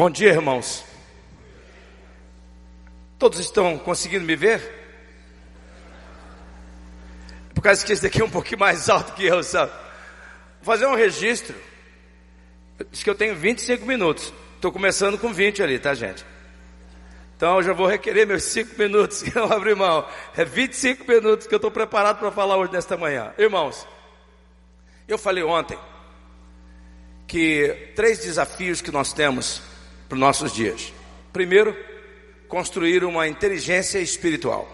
Bom dia, irmãos. Todos estão conseguindo me ver? Por causa que esse daqui é um pouquinho mais alto que eu, sabe? Vou fazer um registro. Diz que eu tenho 25 minutos. Estou começando com 20 ali, tá, gente? Então eu já vou requerer meus 5 minutos. Eu abro mão. É 25 minutos que eu estou preparado para falar hoje nesta manhã. Irmãos, eu falei ontem que três desafios que nós temos para os nossos dias. Primeiro, construir uma inteligência espiritual.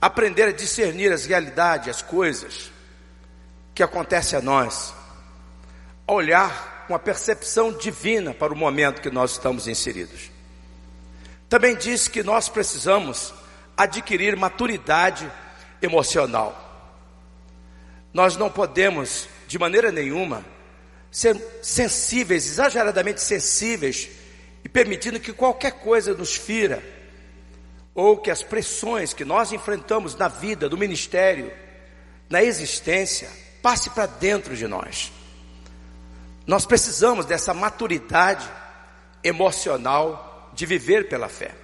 Aprender a discernir as realidades, as coisas que acontecem a nós. Olhar com a percepção divina para o momento que nós estamos inseridos. Também diz que nós precisamos adquirir maturidade emocional. Nós não podemos, de maneira nenhuma, sensíveis, exageradamente sensíveis, e permitindo que qualquer coisa nos fira, ou que as pressões que nós enfrentamos na vida, do ministério, na existência, passe para dentro de nós. Nós precisamos dessa maturidade emocional de viver pela fé.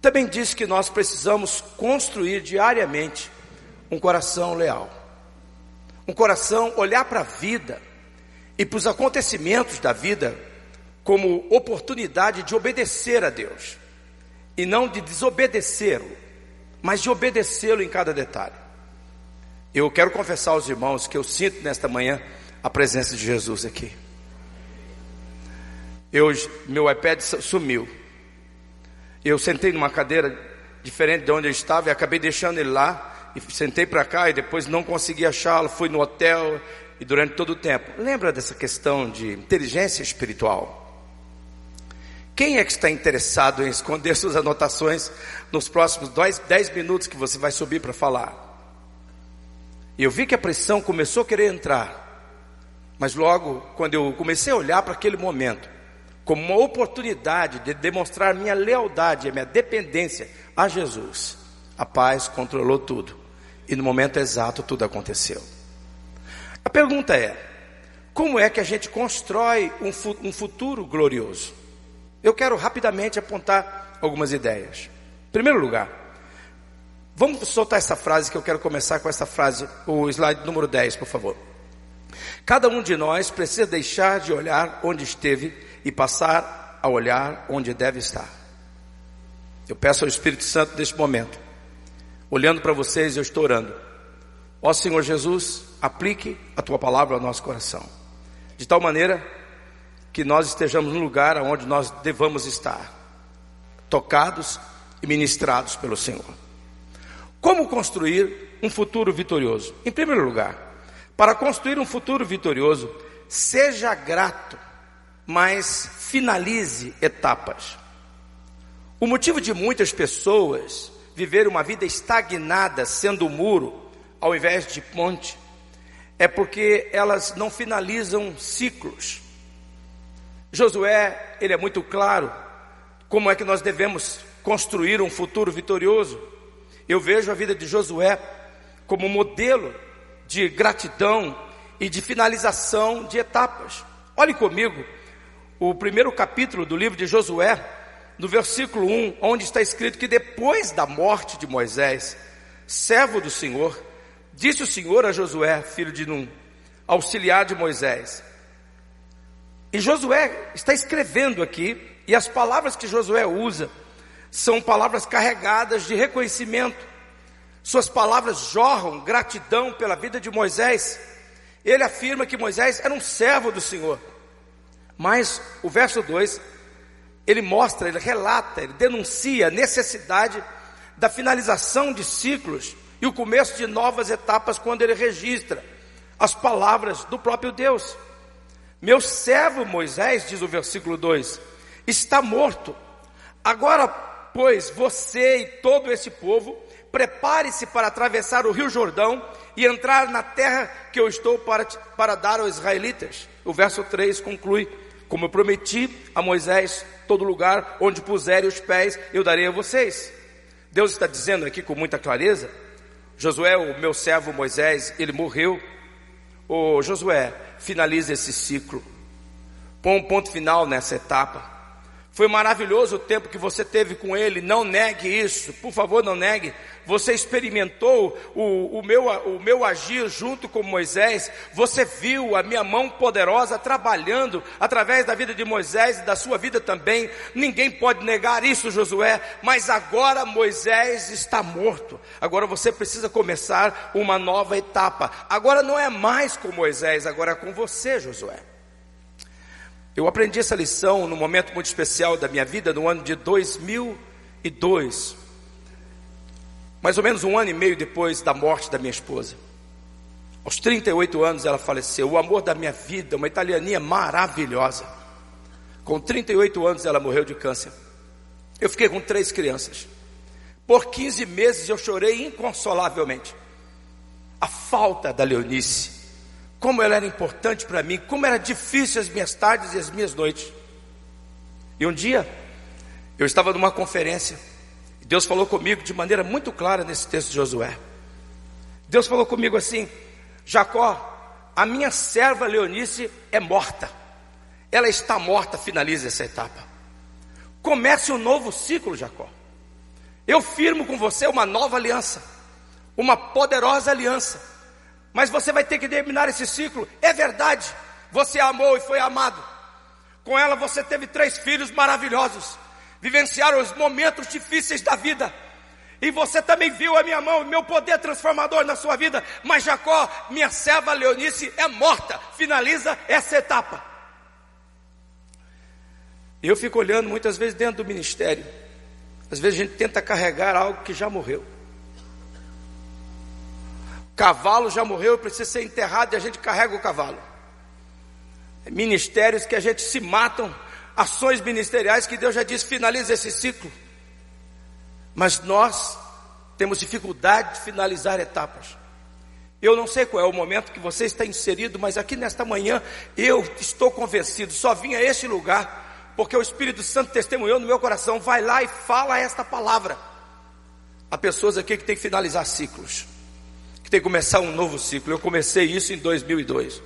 Também diz que nós precisamos construir diariamente um coração leal. Um coração olhar para a vida e para os acontecimentos da vida como oportunidade de obedecer a Deus e não de desobedecê-lo, mas de obedecê-lo em cada detalhe. Eu quero confessar aos irmãos que eu sinto nesta manhã a presença de Jesus aqui. Eu, meu iPad sumiu. Eu sentei numa cadeira diferente de onde eu estava e acabei deixando ele lá e sentei para cá e depois não consegui achá-lo. Fui no hotel, e durante todo o tempo. Lembra dessa questão de inteligência espiritual? Quem é que está interessado em esconder suas anotações nos próximos dois, dez minutos que você vai subir para falar? Eu vi que a pressão começou a querer entrar, mas logo, quando eu comecei a olhar para aquele momento, como uma oportunidade de demonstrar minha lealdade, a minha dependência a Jesus, a paz controlou tudo, e no momento exato tudo aconteceu. A pergunta é: como é que a gente constrói um, um futuro glorioso? Eu quero rapidamente apontar algumas ideias. Em primeiro lugar, vamos soltar essa frase que eu quero começar com essa frase, o slide número 10, por favor. Cada um de nós precisa deixar de olhar onde esteve e passar a olhar onde deve estar. Eu peço ao Espírito Santo neste momento, olhando para vocês, eu estou orando. Ó Senhor Jesus, aplique a tua palavra ao nosso coração, de tal maneira que nós estejamos no lugar onde nós devamos estar, tocados e ministrados pelo Senhor. Como construir um futuro vitorioso? Em primeiro lugar, para construir um futuro vitorioso, seja grato, mas finalize etapas. O motivo de muitas pessoas viver uma vida estagnada, sendo muro, ao invés de ponte, é porque elas não finalizam ciclos. Josué, ele é muito claro como é que nós devemos construir um futuro vitorioso. Eu vejo a vida de Josué como modelo de gratidão e de finalização de etapas. Olhe comigo o primeiro capítulo do livro de Josué, no versículo 1, onde está escrito que depois da morte de Moisés, servo do Senhor, Disse o Senhor a Josué, filho de Num, auxiliar de Moisés. E Josué está escrevendo aqui, e as palavras que Josué usa são palavras carregadas de reconhecimento. Suas palavras jorram gratidão pela vida de Moisés. Ele afirma que Moisés era um servo do Senhor. Mas o verso 2, ele mostra, ele relata, ele denuncia a necessidade da finalização de ciclos e o começo de novas etapas quando ele registra as palavras do próprio Deus. Meu servo Moisés, diz o versículo 2, está morto. Agora, pois, você e todo esse povo, prepare-se para atravessar o rio Jordão e entrar na terra que eu estou para, para dar aos israelitas. O verso 3 conclui: Como eu prometi a Moisés, todo lugar onde puserem os pés, eu darei a vocês. Deus está dizendo aqui com muita clareza Josué, o meu servo Moisés, ele morreu. O Josué, finaliza esse ciclo. põe um ponto final nessa etapa. Foi maravilhoso o tempo que você teve com Ele, não negue isso, por favor, não negue. Você experimentou o, o, meu, o meu agir junto com Moisés, você viu a minha mão poderosa trabalhando através da vida de Moisés e da sua vida também. Ninguém pode negar isso, Josué, mas agora Moisés está morto. Agora você precisa começar uma nova etapa. Agora não é mais com Moisés, agora é com você, Josué. Eu aprendi essa lição num momento muito especial da minha vida, no ano de 2002. Mais ou menos um ano e meio depois da morte da minha esposa. Aos 38 anos ela faleceu. O amor da minha vida, uma italianinha maravilhosa. Com 38 anos ela morreu de câncer. Eu fiquei com três crianças. Por 15 meses eu chorei inconsolavelmente. A falta da Leonice como ela era importante para mim, como era difícil as minhas tardes e as minhas noites. E um dia, eu estava numa conferência, e Deus falou comigo de maneira muito clara nesse texto de Josué. Deus falou comigo assim: Jacó, a minha serva Leonice é morta, ela está morta, finalize essa etapa. Comece um novo ciclo, Jacó. Eu firmo com você uma nova aliança, uma poderosa aliança mas você vai ter que terminar esse ciclo. É verdade, você amou e foi amado. Com ela você teve três filhos maravilhosos, vivenciaram os momentos difíceis da vida. E você também viu a minha mão, meu poder transformador na sua vida. Mas Jacó, minha serva Leonice, é morta. Finaliza essa etapa. Eu fico olhando muitas vezes dentro do ministério. Às vezes a gente tenta carregar algo que já morreu. Cavalo já morreu e precisa ser enterrado e a gente carrega o cavalo. Ministérios que a gente se matam, ações ministeriais que Deus já disse, finaliza esse ciclo. Mas nós temos dificuldade de finalizar etapas. Eu não sei qual é o momento que você está inserido, mas aqui nesta manhã eu estou convencido, só vim a este lugar, porque o Espírito Santo testemunhou no meu coração, vai lá e fala esta palavra. Há pessoas aqui que têm que finalizar ciclos que tem que começar um novo ciclo. Eu comecei isso em 2002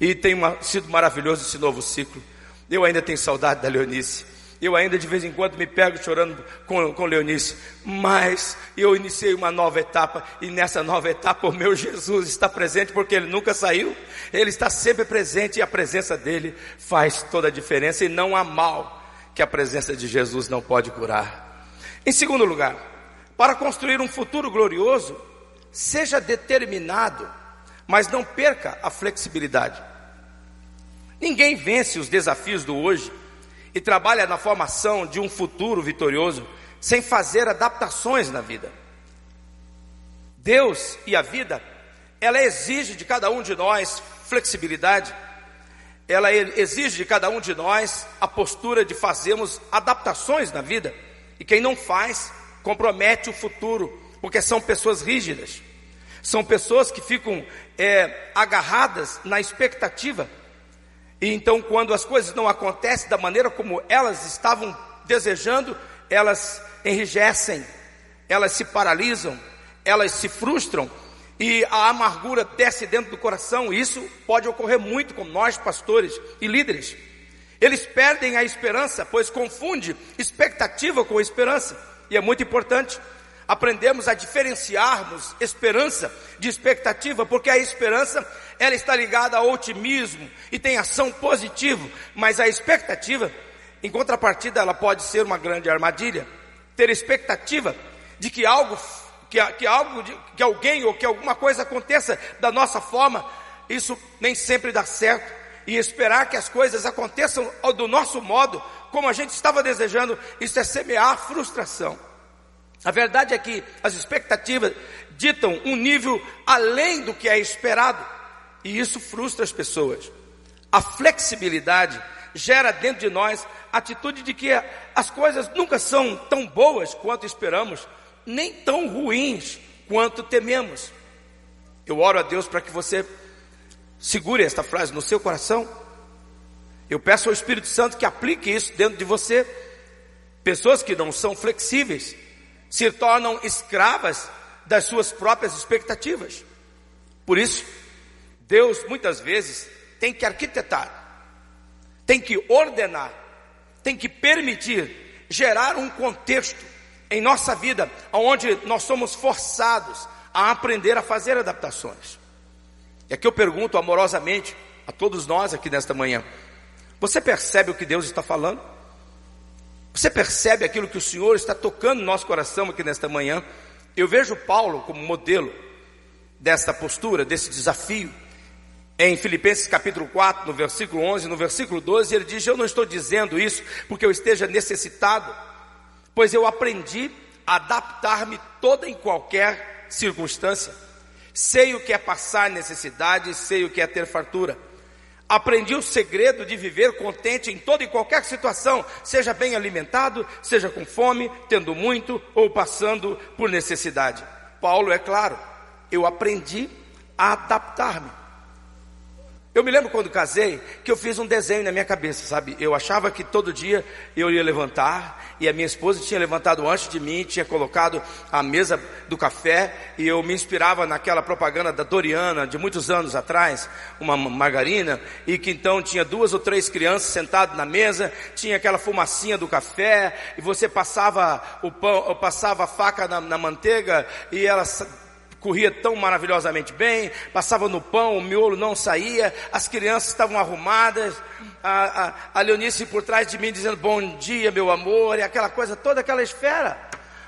e tem uma, sido maravilhoso esse novo ciclo. Eu ainda tenho saudade da Leonice. Eu ainda de vez em quando me pego chorando com, com Leonice, mas eu iniciei uma nova etapa e nessa nova etapa o meu Jesus está presente porque ele nunca saiu, ele está sempre presente e a presença dele faz toda a diferença e não há mal que a presença de Jesus não pode curar. Em segundo lugar, para construir um futuro glorioso, Seja determinado, mas não perca a flexibilidade. Ninguém vence os desafios do hoje e trabalha na formação de um futuro vitorioso sem fazer adaptações na vida. Deus e a vida, ela exige de cada um de nós flexibilidade, ela exige de cada um de nós a postura de fazermos adaptações na vida, e quem não faz, compromete o futuro, porque são pessoas rígidas. São pessoas que ficam é, agarradas na expectativa. E então, quando as coisas não acontecem da maneira como elas estavam desejando, elas enrijecem, elas se paralisam, elas se frustram e a amargura desce dentro do coração. Isso pode ocorrer muito com nós, pastores e líderes. Eles perdem a esperança, pois confunde expectativa com esperança. E é muito importante aprendemos a diferenciarmos esperança de expectativa, porque a esperança ela está ligada ao otimismo e tem ação positiva, mas a expectativa, em contrapartida, ela pode ser uma grande armadilha. Ter expectativa de que algo, que, que algo, que alguém ou que alguma coisa aconteça da nossa forma, isso nem sempre dá certo. E esperar que as coisas aconteçam do nosso modo, como a gente estava desejando, isso é semear frustração. A verdade é que as expectativas ditam um nível além do que é esperado, e isso frustra as pessoas. A flexibilidade gera dentro de nós a atitude de que as coisas nunca são tão boas quanto esperamos, nem tão ruins quanto tememos. Eu oro a Deus para que você segure esta frase no seu coração. Eu peço ao Espírito Santo que aplique isso dentro de você. Pessoas que não são flexíveis, se tornam escravas das suas próprias expectativas. Por isso, Deus muitas vezes tem que arquitetar, tem que ordenar, tem que permitir gerar um contexto em nossa vida onde nós somos forçados a aprender a fazer adaptações. E aqui eu pergunto amorosamente a todos nós aqui nesta manhã: você percebe o que Deus está falando? Você percebe aquilo que o Senhor está tocando no nosso coração aqui nesta manhã? Eu vejo Paulo como modelo desta postura, desse desafio. Em Filipenses capítulo 4, no versículo 11, no versículo 12, ele diz: Eu não estou dizendo isso porque eu esteja necessitado, pois eu aprendi a adaptar-me toda e qualquer circunstância. Sei o que é passar necessidade, sei o que é ter fartura. Aprendi o segredo de viver contente em toda e qualquer situação, seja bem alimentado, seja com fome, tendo muito ou passando por necessidade. Paulo é claro, eu aprendi a adaptar-me. Eu me lembro quando casei que eu fiz um desenho na minha cabeça, sabe? Eu achava que todo dia eu ia levantar e a minha esposa tinha levantado antes de mim, tinha colocado a mesa do café e eu me inspirava naquela propaganda da Doriana de muitos anos atrás, uma margarina, e que então tinha duas ou três crianças sentadas na mesa, tinha aquela fumacinha do café e você passava o pão, passava a faca na, na manteiga e ela corria tão maravilhosamente bem, passava no pão, o miolo não saía, as crianças estavam arrumadas, a, a, a Leonice por trás de mim dizendo bom dia, meu amor, e aquela coisa toda, aquela esfera.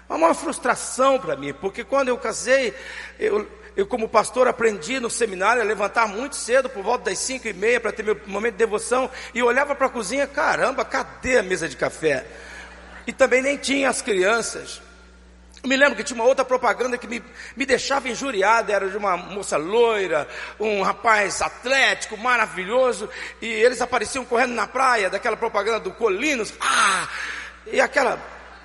Uma frustração para mim, porque quando eu casei, eu, eu como pastor aprendi no seminário a levantar muito cedo, por volta das cinco e meia, para ter meu momento de devoção, e olhava para a cozinha, caramba, cadê a mesa de café? E também nem tinha as crianças. Eu me lembro que tinha uma outra propaganda que me, me deixava injuriado, era de uma moça loira, um rapaz atlético, maravilhoso, e eles apareciam correndo na praia, daquela propaganda do Colinos, ah, e aquela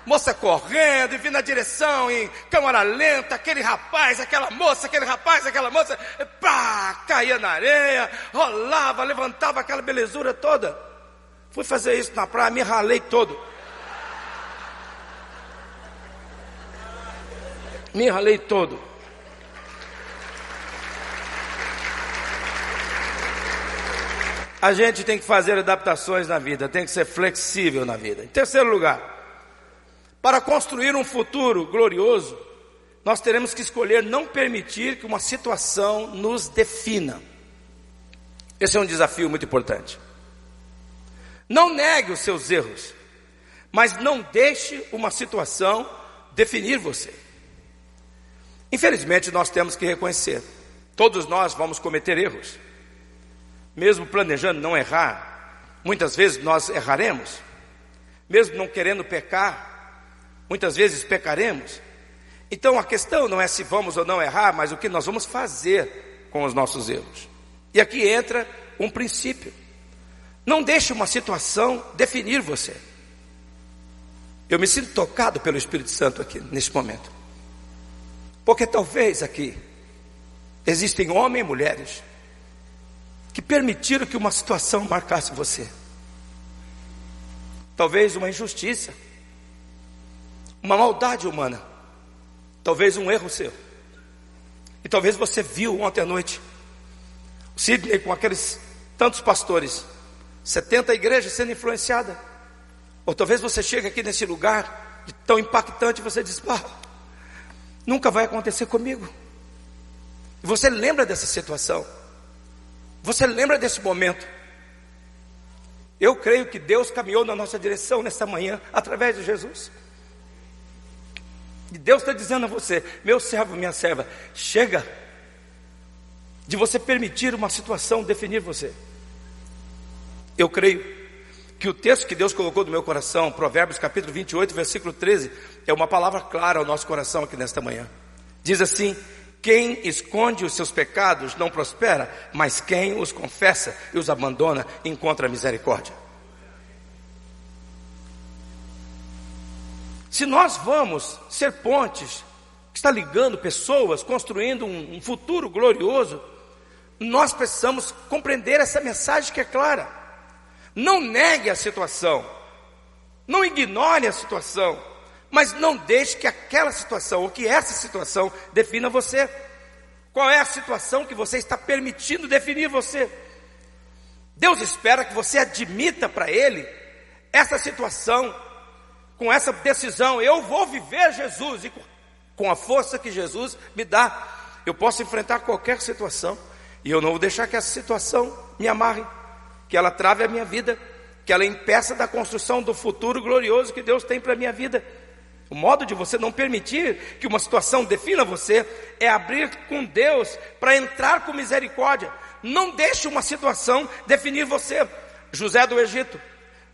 moça correndo e vindo na direção em câmara lenta, aquele rapaz, aquela moça, aquele rapaz, aquela moça, pá, caía na areia, rolava, levantava aquela belezura toda. Fui fazer isso na praia, me ralei todo. Me ralei todo. A gente tem que fazer adaptações na vida, tem que ser flexível na vida. Em terceiro lugar, para construir um futuro glorioso, nós teremos que escolher não permitir que uma situação nos defina. Esse é um desafio muito importante. Não negue os seus erros, mas não deixe uma situação definir você. Infelizmente, nós temos que reconhecer, todos nós vamos cometer erros, mesmo planejando não errar, muitas vezes nós erraremos, mesmo não querendo pecar, muitas vezes pecaremos. Então a questão não é se vamos ou não errar, mas o que nós vamos fazer com os nossos erros. E aqui entra um princípio: não deixe uma situação definir você. Eu me sinto tocado pelo Espírito Santo aqui nesse momento. Porque talvez aqui existem homens e mulheres que permitiram que uma situação marcasse você. Talvez uma injustiça, uma maldade humana, talvez um erro seu. E talvez você viu ontem à noite o Sidney com aqueles tantos pastores, 70 igrejas sendo influenciada. Ou talvez você chegue aqui nesse lugar tão impactante você diz, ah, Nunca vai acontecer comigo. Você lembra dessa situação? Você lembra desse momento? Eu creio que Deus caminhou na nossa direção nesta manhã através de Jesus. E Deus está dizendo a você, meu servo, minha serva, chega de você permitir uma situação definir você. Eu creio que o texto que Deus colocou no meu coração, Provérbios capítulo 28, versículo 13, é uma palavra clara ao nosso coração aqui nesta manhã. Diz assim: Quem esconde os seus pecados não prospera, mas quem os confessa e os abandona encontra misericórdia. Se nós vamos ser pontes, que está ligando pessoas, construindo um, um futuro glorioso, nós precisamos compreender essa mensagem que é clara. Não negue a situação, não ignore a situação, mas não deixe que aquela situação ou que essa situação defina você. Qual é a situação que você está permitindo definir você? Deus espera que você admita para Ele essa situação, com essa decisão. Eu vou viver Jesus e com a força que Jesus me dá, eu posso enfrentar qualquer situação e eu não vou deixar que essa situação me amarre, que ela trave a minha vida, que ela impeça da construção do futuro glorioso que Deus tem para a minha vida. O modo de você não permitir que uma situação defina você é abrir com Deus para entrar com misericórdia. Não deixe uma situação definir você. José do Egito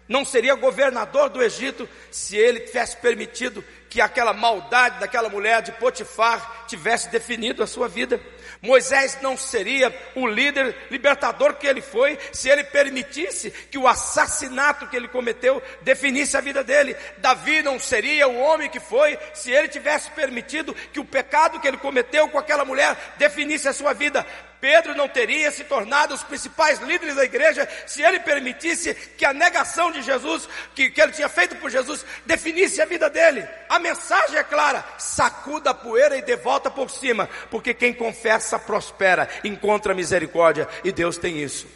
não seria governador do Egito se ele tivesse permitido que aquela maldade daquela mulher de Potifar tivesse definido a sua vida. Moisés não seria o líder libertador que ele foi se ele permitisse que o assassinato que ele cometeu definisse a vida dele. Davi não seria o homem que foi se ele tivesse permitido que o pecado que ele cometeu com aquela mulher definisse a sua vida. Pedro não teria se tornado os principais líderes da igreja se ele permitisse que a negação de Jesus, que, que ele tinha feito por Jesus, definisse a vida dele. A mensagem é clara: sacuda a poeira e dê volta por cima, porque quem confessa prospera, encontra misericórdia, e Deus tem isso.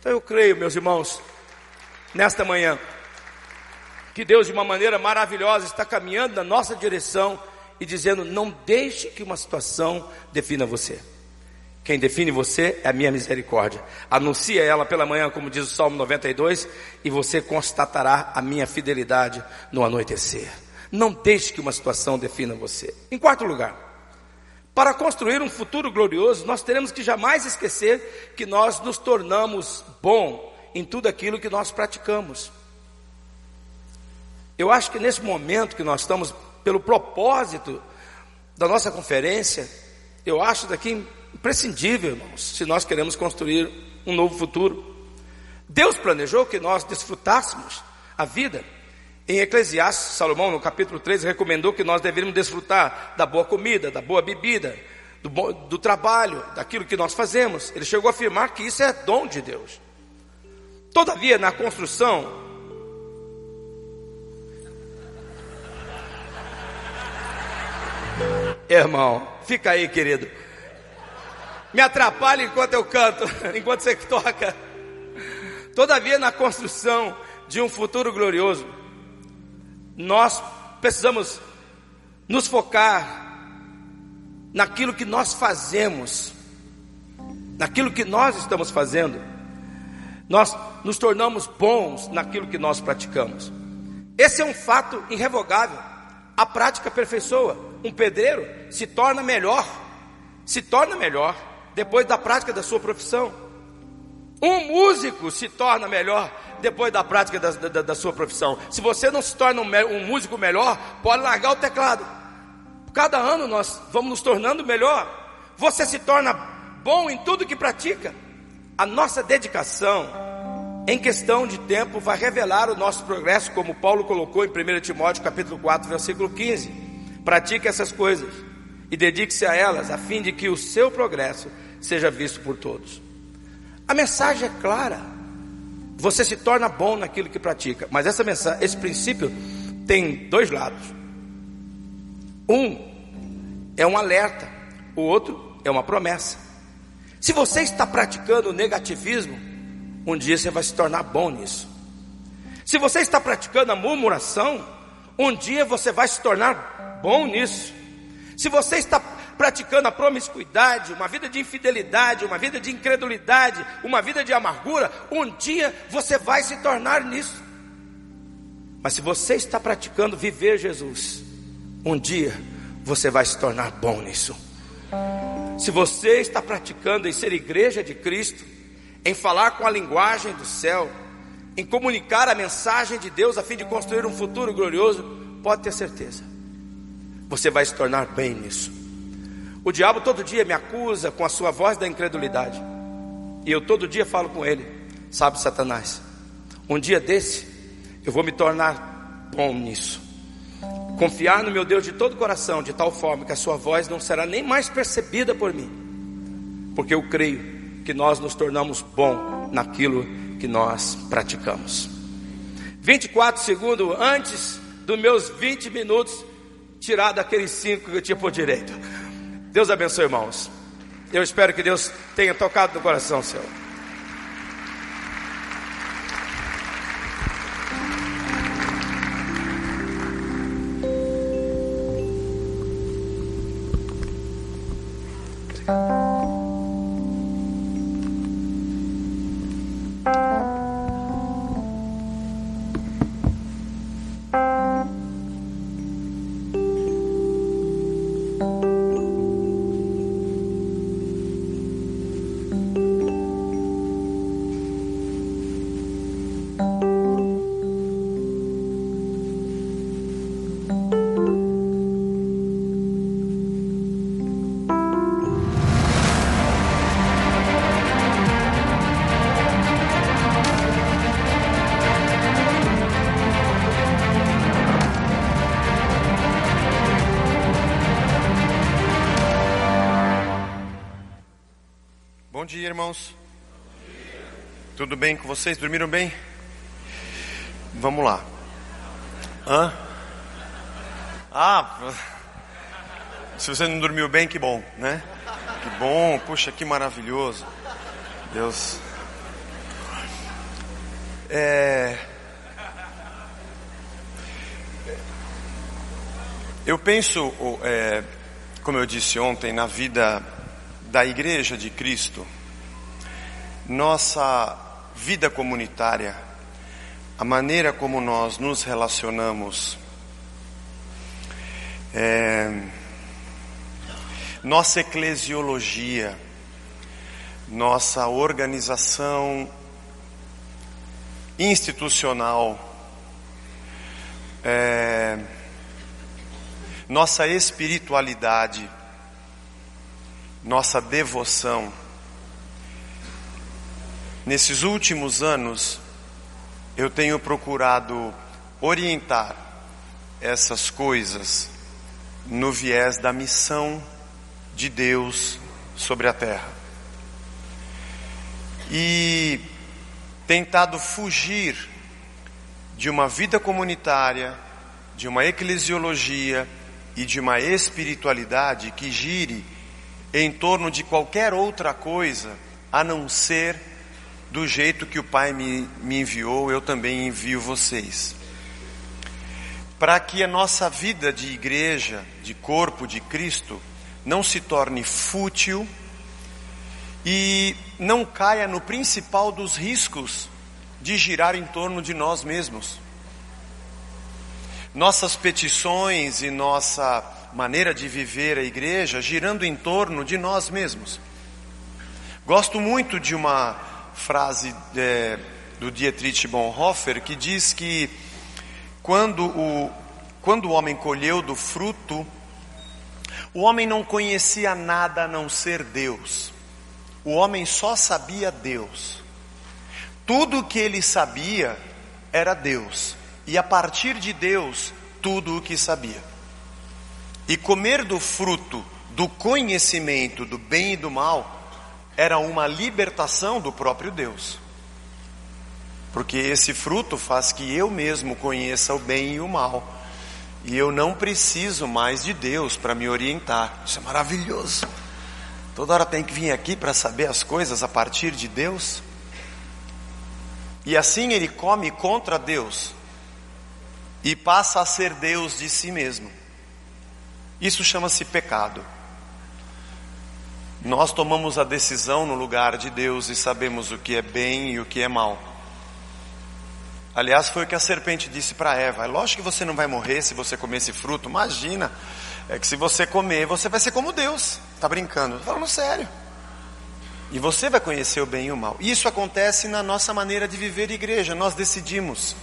Então eu creio, meus irmãos, nesta manhã, que Deus, de uma maneira maravilhosa, está caminhando na nossa direção e dizendo: não deixe que uma situação defina você. Quem define você é a minha misericórdia. Anuncia ela pela manhã, como diz o Salmo 92, e você constatará a minha fidelidade no anoitecer. Não deixe que uma situação defina você. Em quarto lugar, para construir um futuro glorioso, nós teremos que jamais esquecer que nós nos tornamos bom em tudo aquilo que nós praticamos. Eu acho que nesse momento que nós estamos, pelo propósito da nossa conferência, eu acho daqui imprescindível, irmãos, se nós queremos construir um novo futuro. Deus planejou que nós desfrutássemos a vida. Em Eclesiastes, Salomão, no capítulo 3, recomendou que nós deveríamos desfrutar da boa comida, da boa bebida, do, do trabalho, daquilo que nós fazemos. Ele chegou a afirmar que isso é dom de Deus. Todavia, na construção, irmão, fica aí, querido me atrapalha enquanto eu canto, enquanto você toca. Todavia, na construção de um futuro glorioso, nós precisamos nos focar naquilo que nós fazemos, naquilo que nós estamos fazendo. Nós nos tornamos bons naquilo que nós praticamos. Esse é um fato irrevogável. A prática aperfeiçoa. Um pedreiro se torna melhor, se torna melhor depois da prática da sua profissão. Um músico se torna melhor depois da prática da, da, da sua profissão. Se você não se torna um, um, músico melhor, pode largar o teclado. Cada ano nós vamos nos tornando melhor. Você se torna bom em tudo que pratica. A nossa dedicação, em questão de tempo, vai revelar o nosso progresso, como Paulo colocou em 1 Timóteo capítulo 4, versículo 15. Pratique essas coisas e dedique-se a elas, a fim de que o seu progresso seja visto por todos. A mensagem é clara. Você se torna bom naquilo que pratica, mas essa mensagem, esse princípio tem dois lados. Um é um alerta, o outro é uma promessa. Se você está praticando negativismo, um dia você vai se tornar bom nisso. Se você está praticando a murmuração, um dia você vai se tornar bom nisso. Se você está praticando a promiscuidade, uma vida de infidelidade, uma vida de incredulidade, uma vida de amargura, um dia você vai se tornar nisso. Mas se você está praticando viver Jesus, um dia você vai se tornar bom nisso. Se você está praticando em ser igreja de Cristo, em falar com a linguagem do céu, em comunicar a mensagem de Deus a fim de construir um futuro glorioso, pode ter certeza, você vai se tornar bem nisso. O diabo todo dia me acusa com a sua voz da incredulidade. E eu todo dia falo com ele: Sabe, Satanás, um dia desse eu vou me tornar bom nisso. Confiar no meu Deus de todo o coração, de tal forma que a sua voz não será nem mais percebida por mim. Porque eu creio que nós nos tornamos bom naquilo que nós praticamos. 24 segundos antes dos meus 20 minutos, tirar daqueles 5 que eu tinha por direito. Deus abençoe, irmãos. Eu espero que Deus tenha tocado no coração seu. Thank dia, irmãos. Tudo bem com vocês? Dormiram bem? Vamos lá. Hã? Ah, se você não dormiu bem, que bom, né? Que bom, puxa, que maravilhoso. Deus. É... Eu penso, é, como eu disse ontem, na vida da Igreja de Cristo, nossa vida comunitária, a maneira como nós nos relacionamos, é, nossa eclesiologia, nossa organização institucional, é, nossa espiritualidade, nossa devoção. Nesses últimos anos, eu tenho procurado orientar essas coisas no viés da missão de Deus sobre a terra. E tentado fugir de uma vida comunitária, de uma eclesiologia e de uma espiritualidade que gire em torno de qualquer outra coisa a não ser do jeito que o Pai me, me enviou, eu também envio vocês. Para que a nossa vida de igreja, de corpo de Cristo, não se torne fútil e não caia no principal dos riscos de girar em torno de nós mesmos. Nossas petições e nossa maneira de viver a igreja girando em torno de nós mesmos. Gosto muito de uma frase é, do Dietrich Bonhoeffer que diz que quando o, quando o homem colheu do fruto, o homem não conhecia nada a não ser Deus. O homem só sabia Deus. Tudo o que ele sabia era Deus. E a partir de Deus, tudo o que sabia. E comer do fruto do conhecimento do bem e do mal era uma libertação do próprio Deus. Porque esse fruto faz que eu mesmo conheça o bem e o mal. E eu não preciso mais de Deus para me orientar. Isso é maravilhoso. Toda hora tem que vir aqui para saber as coisas a partir de Deus. E assim ele come contra Deus e passa a ser Deus de si mesmo. Isso chama-se pecado. Nós tomamos a decisão no lugar de Deus e sabemos o que é bem e o que é mal. Aliás, foi o que a serpente disse para Eva: é lógico que você não vai morrer se você comer esse fruto. Imagina, é que se você comer, você vai ser como Deus. Está brincando? Estou falando sério. E você vai conhecer o bem e o mal. Isso acontece na nossa maneira de viver igreja. Nós decidimos.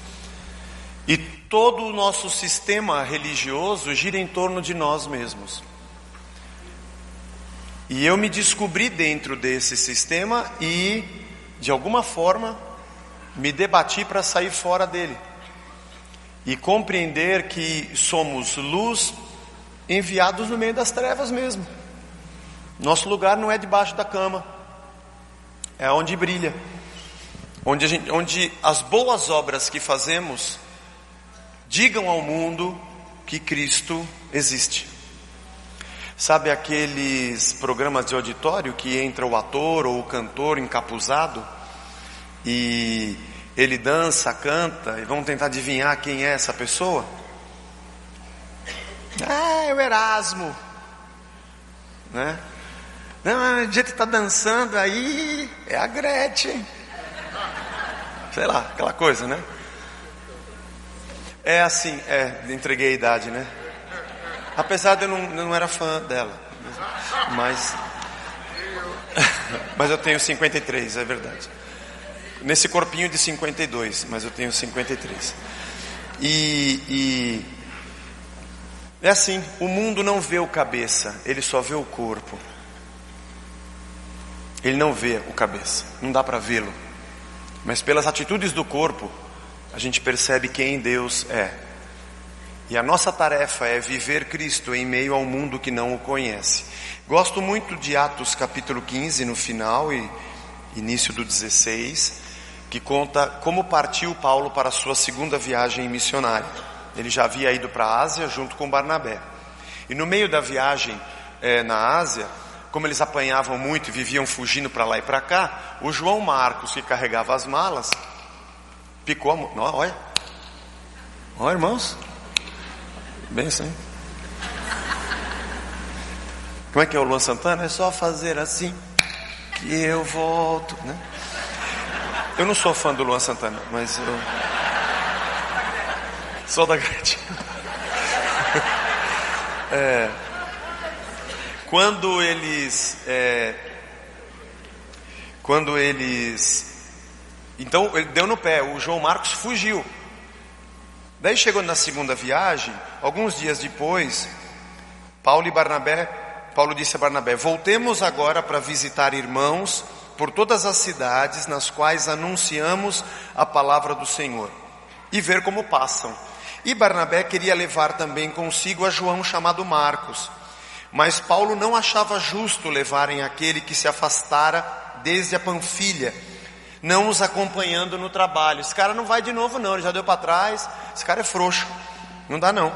E todo o nosso sistema religioso gira em torno de nós mesmos. E eu me descobri dentro desse sistema e, de alguma forma, me debati para sair fora dele. E compreender que somos luz enviados no meio das trevas mesmo. Nosso lugar não é debaixo da cama, é onde brilha, onde, gente, onde as boas obras que fazemos digam ao mundo que Cristo existe. Sabe aqueles programas de auditório que entra o ator ou o cantor encapuzado e ele dança, canta e vão tentar adivinhar quem é essa pessoa? Ah, é o Erasmo, né? Não, o jeito que tá dançando aí é a Gretchen. Sei lá, aquela coisa, né? É assim, é, entreguei a idade, né? Apesar de eu não, não era fã dela. Mas. Mas eu tenho 53, é verdade. Nesse corpinho de 52, mas eu tenho 53. E, e é assim: o mundo não vê o cabeça, ele só vê o corpo. Ele não vê o cabeça, não dá para vê-lo. Mas pelas atitudes do corpo, a gente percebe quem Deus é. E a nossa tarefa é viver Cristo em meio ao mundo que não o conhece. Gosto muito de Atos capítulo 15, no final e início do 16, que conta como partiu Paulo para a sua segunda viagem missionária. Ele já havia ido para a Ásia junto com Barnabé. E no meio da viagem é, na Ásia, como eles apanhavam muito e viviam fugindo para lá e para cá, o João Marcos, que carregava as malas, picou a mão. Olha, olha irmãos, Bem assim. Como é que é o Luan Santana? É só fazer assim que eu volto, né? Eu não sou fã do Luan Santana, mas eu sou da gratidão. É, quando eles, é, quando eles, então ele deu no pé. O João Marcos fugiu. Daí chegou na segunda viagem, alguns dias depois, Paulo e Barnabé, Paulo disse a Barnabé: "Voltemos agora para visitar irmãos por todas as cidades nas quais anunciamos a palavra do Senhor e ver como passam." E Barnabé queria levar também consigo a João chamado Marcos. Mas Paulo não achava justo levarem aquele que se afastara desde a Panfilha não os acompanhando no trabalho. Esse cara não vai de novo, não, ele já deu para trás. Esse cara é frouxo, não dá não.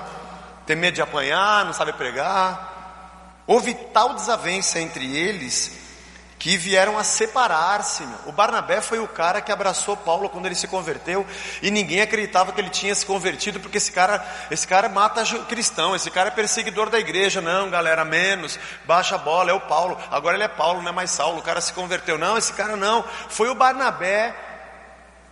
Tem medo de apanhar, não sabe pregar. Houve tal desavença entre eles que vieram a separar-se. O Barnabé foi o cara que abraçou Paulo quando ele se converteu e ninguém acreditava que ele tinha se convertido porque esse cara, esse cara mata cristão, esse cara é perseguidor da igreja. Não, galera, menos, baixa a bola, é o Paulo. Agora ele é Paulo, não é mais Saulo. O cara se converteu. Não, esse cara não. Foi o Barnabé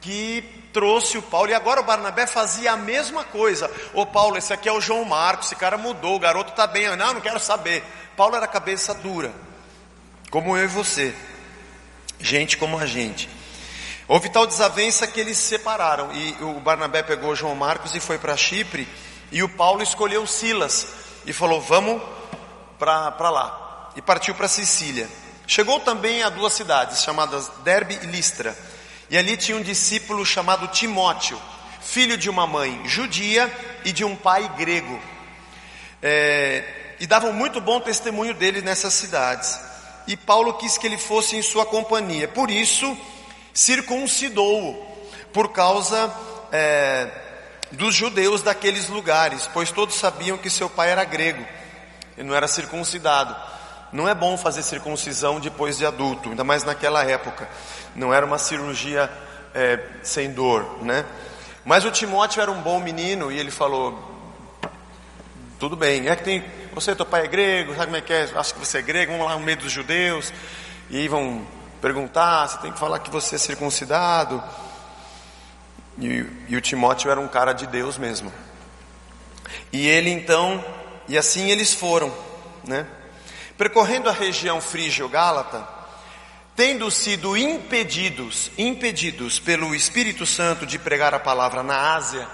que trouxe o Paulo e agora o Barnabé fazia a mesma coisa. Ô Paulo, esse aqui é o João Marcos, esse cara mudou, o garoto está bem. Não, não quero saber. Paulo era cabeça dura como eu e você, gente como a gente. Houve tal desavença que eles se separaram e o Barnabé pegou João Marcos e foi para Chipre e o Paulo escolheu Silas e falou: Vamos para lá. E partiu para Sicília. Chegou também a duas cidades chamadas Derbe e Listra. E ali tinha um discípulo chamado Timóteo, filho de uma mãe judia e de um pai grego. É, e davam muito bom testemunho dele nessas cidades e Paulo quis que ele fosse em sua companhia. Por isso, circuncidou-o, por causa é, dos judeus daqueles lugares, pois todos sabiam que seu pai era grego e não era circuncidado. Não é bom fazer circuncisão depois de adulto, ainda mais naquela época. Não era uma cirurgia é, sem dor, né? Mas o Timóteo era um bom menino e ele falou: tudo bem, é que tem você, teu pai é grego, sabe como é que é? Acho que você é grego, vamos lá no meio dos judeus. E vão perguntar, você tem que falar que você é circuncidado. E, e o Timóteo era um cara de Deus mesmo. E ele então, e assim eles foram, né? Percorrendo a região frígio-gálata, tendo sido impedidos, impedidos pelo Espírito Santo de pregar a palavra na Ásia,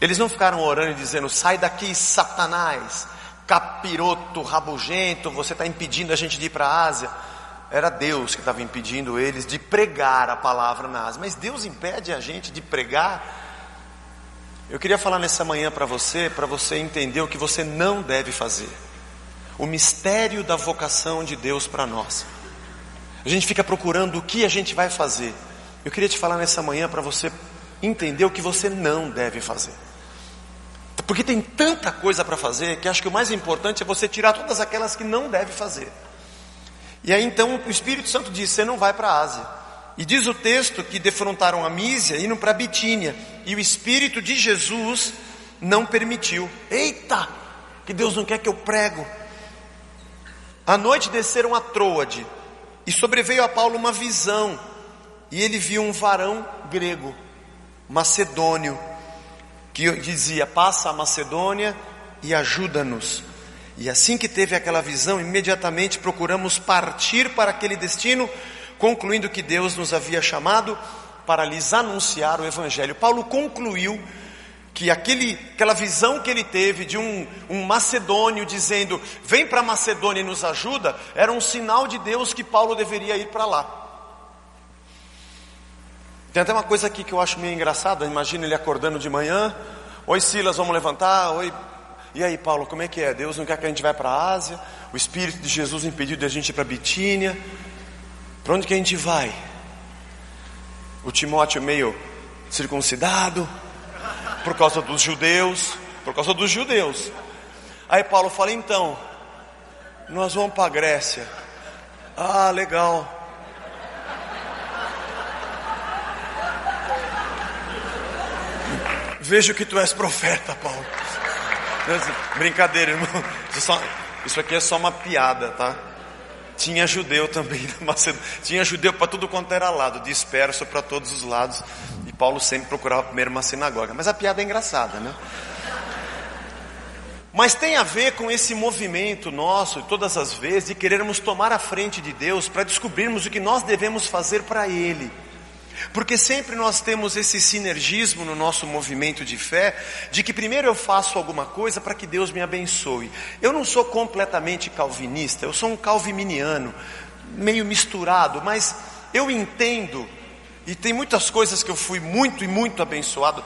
Eles não ficaram orando e dizendo: sai daqui, Satanás, capiroto, rabugento, você está impedindo a gente de ir para a Ásia. Era Deus que estava impedindo eles de pregar a palavra na Ásia. Mas Deus impede a gente de pregar. Eu queria falar nessa manhã para você, para você entender o que você não deve fazer. O mistério da vocação de Deus para nós. A gente fica procurando o que a gente vai fazer. Eu queria te falar nessa manhã para você entender o que você não deve fazer. Porque tem tanta coisa para fazer que acho que o mais importante é você tirar todas aquelas que não deve fazer. E aí então o Espírito Santo diz: você não vai para a Ásia. E diz o texto que defrontaram a Mísia, indo para Bitínia, e o Espírito de Jesus não permitiu. Eita, que Deus não quer que eu prego. À noite desceram a Troade, e sobreveio a Paulo uma visão, e ele viu um varão grego, macedônio, que dizia: Passa a Macedônia e ajuda-nos. E assim que teve aquela visão, imediatamente procuramos partir para aquele destino, concluindo que Deus nos havia chamado para lhes anunciar o Evangelho. Paulo concluiu que aquele, aquela visão que ele teve de um, um macedônio dizendo: Vem para Macedônia e nos ajuda, era um sinal de Deus que Paulo deveria ir para lá. Tem até uma coisa aqui que eu acho meio engraçada. Imagina ele acordando de manhã: Oi Silas, vamos levantar? Oi. E aí, Paulo, como é que é? Deus não quer que a gente vá para a Ásia? O Espírito de Jesus impediu de a gente ir para Bitínia. Para onde que a gente vai? O Timóteo meio circuncidado, por causa dos judeus, por causa dos judeus. Aí Paulo fala: então, nós vamos para a Grécia. Ah, legal. Vejo que tu és profeta, Paulo. Brincadeira, irmão. Isso aqui é só uma piada, tá? Tinha judeu também na Macedônia. Tinha judeu para tudo quanto era lado, disperso para todos os lados. E Paulo sempre procurava primeiro uma sinagoga. Mas a piada é engraçada, né? Mas tem a ver com esse movimento nosso, todas as vezes, de querermos tomar a frente de Deus para descobrirmos o que nós devemos fazer para Ele. Porque sempre nós temos esse sinergismo no nosso movimento de fé, de que primeiro eu faço alguma coisa para que Deus me abençoe. Eu não sou completamente calvinista, eu sou um calviniano, meio misturado, mas eu entendo, e tem muitas coisas que eu fui muito e muito abençoado.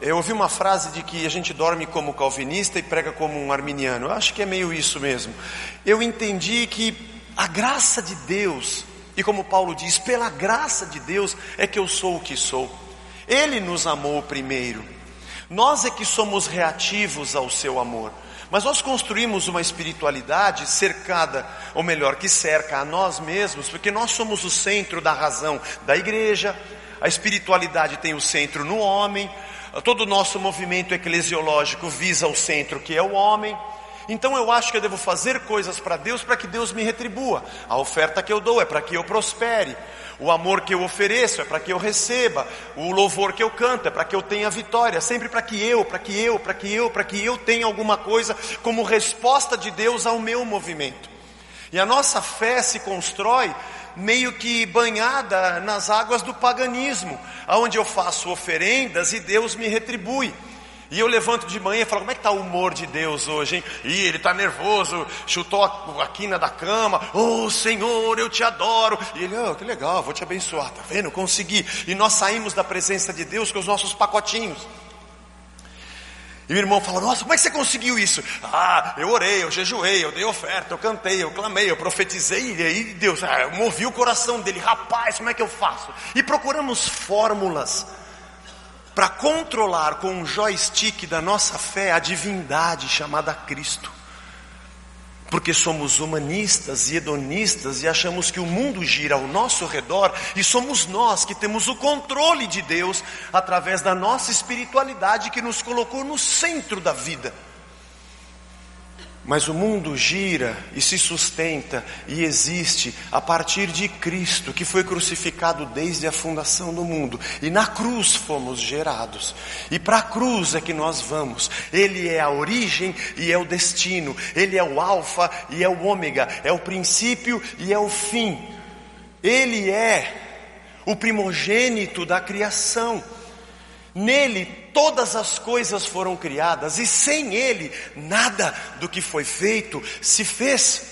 Eu ouvi uma frase de que a gente dorme como calvinista e prega como um arminiano. Eu acho que é meio isso mesmo. Eu entendi que a graça de Deus e como Paulo diz, pela graça de Deus é que eu sou o que sou. Ele nos amou primeiro. Nós é que somos reativos ao seu amor. Mas nós construímos uma espiritualidade cercada, ou melhor, que cerca a nós mesmos, porque nós somos o centro da razão da igreja. A espiritualidade tem o centro no homem. Todo o nosso movimento eclesiológico visa o centro que é o homem. Então eu acho que eu devo fazer coisas para Deus para que Deus me retribua. A oferta que eu dou é para que eu prospere. O amor que eu ofereço é para que eu receba. O louvor que eu canto é para que eu tenha vitória. Sempre para que eu, para que eu, para que eu, para que eu tenha alguma coisa como resposta de Deus ao meu movimento. E a nossa fé se constrói meio que banhada nas águas do paganismo, aonde eu faço oferendas e Deus me retribui. E eu levanto de manhã e falo, como é que está o humor de Deus hoje, hein? E ele está nervoso, chutou a, a quina da cama, oh Senhor, eu te adoro. E ele, oh, que legal, vou te abençoar, tá vendo? Consegui. E nós saímos da presença de Deus com os nossos pacotinhos. E o irmão fala, nossa, como é que você conseguiu isso? Ah, eu orei, eu jejuei, eu dei oferta, eu cantei, eu clamei, eu profetizei, e aí Deus, ah, movi o coração dele, rapaz, como é que eu faço? E procuramos fórmulas para controlar com um joystick da nossa fé a divindade chamada Cristo. Porque somos humanistas e hedonistas e achamos que o mundo gira ao nosso redor e somos nós que temos o controle de Deus através da nossa espiritualidade que nos colocou no centro da vida. Mas o mundo gira e se sustenta e existe a partir de Cristo, que foi crucificado desde a fundação do mundo. E na cruz fomos gerados. E para a cruz é que nós vamos. Ele é a origem e é o destino. Ele é o Alfa e é o Ômega. É o princípio e é o fim. Ele é o primogênito da criação. Nele todas as coisas foram criadas e sem ele nada do que foi feito se fez.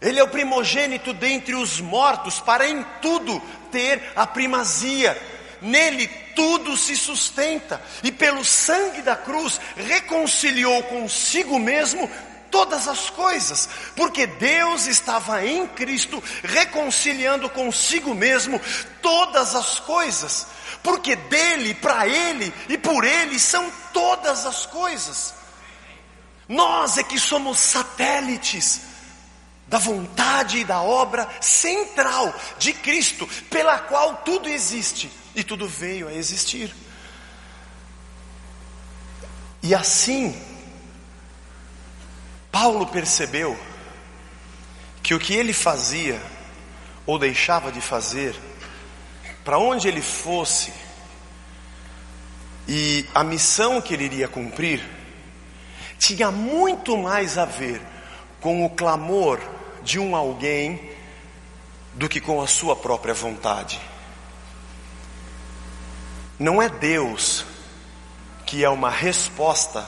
Ele é o primogênito dentre os mortos para em tudo ter a primazia. Nele tudo se sustenta e pelo sangue da cruz reconciliou consigo mesmo todas as coisas, porque Deus estava em Cristo reconciliando consigo mesmo todas as coisas porque dele, para ele e por ele são todas as coisas. Nós é que somos satélites da vontade e da obra central de Cristo, pela qual tudo existe e tudo veio a existir. E assim, Paulo percebeu que o que ele fazia ou deixava de fazer, para onde ele fosse e a missão que ele iria cumprir, tinha muito mais a ver com o clamor de um alguém do que com a sua própria vontade. Não é Deus que é uma resposta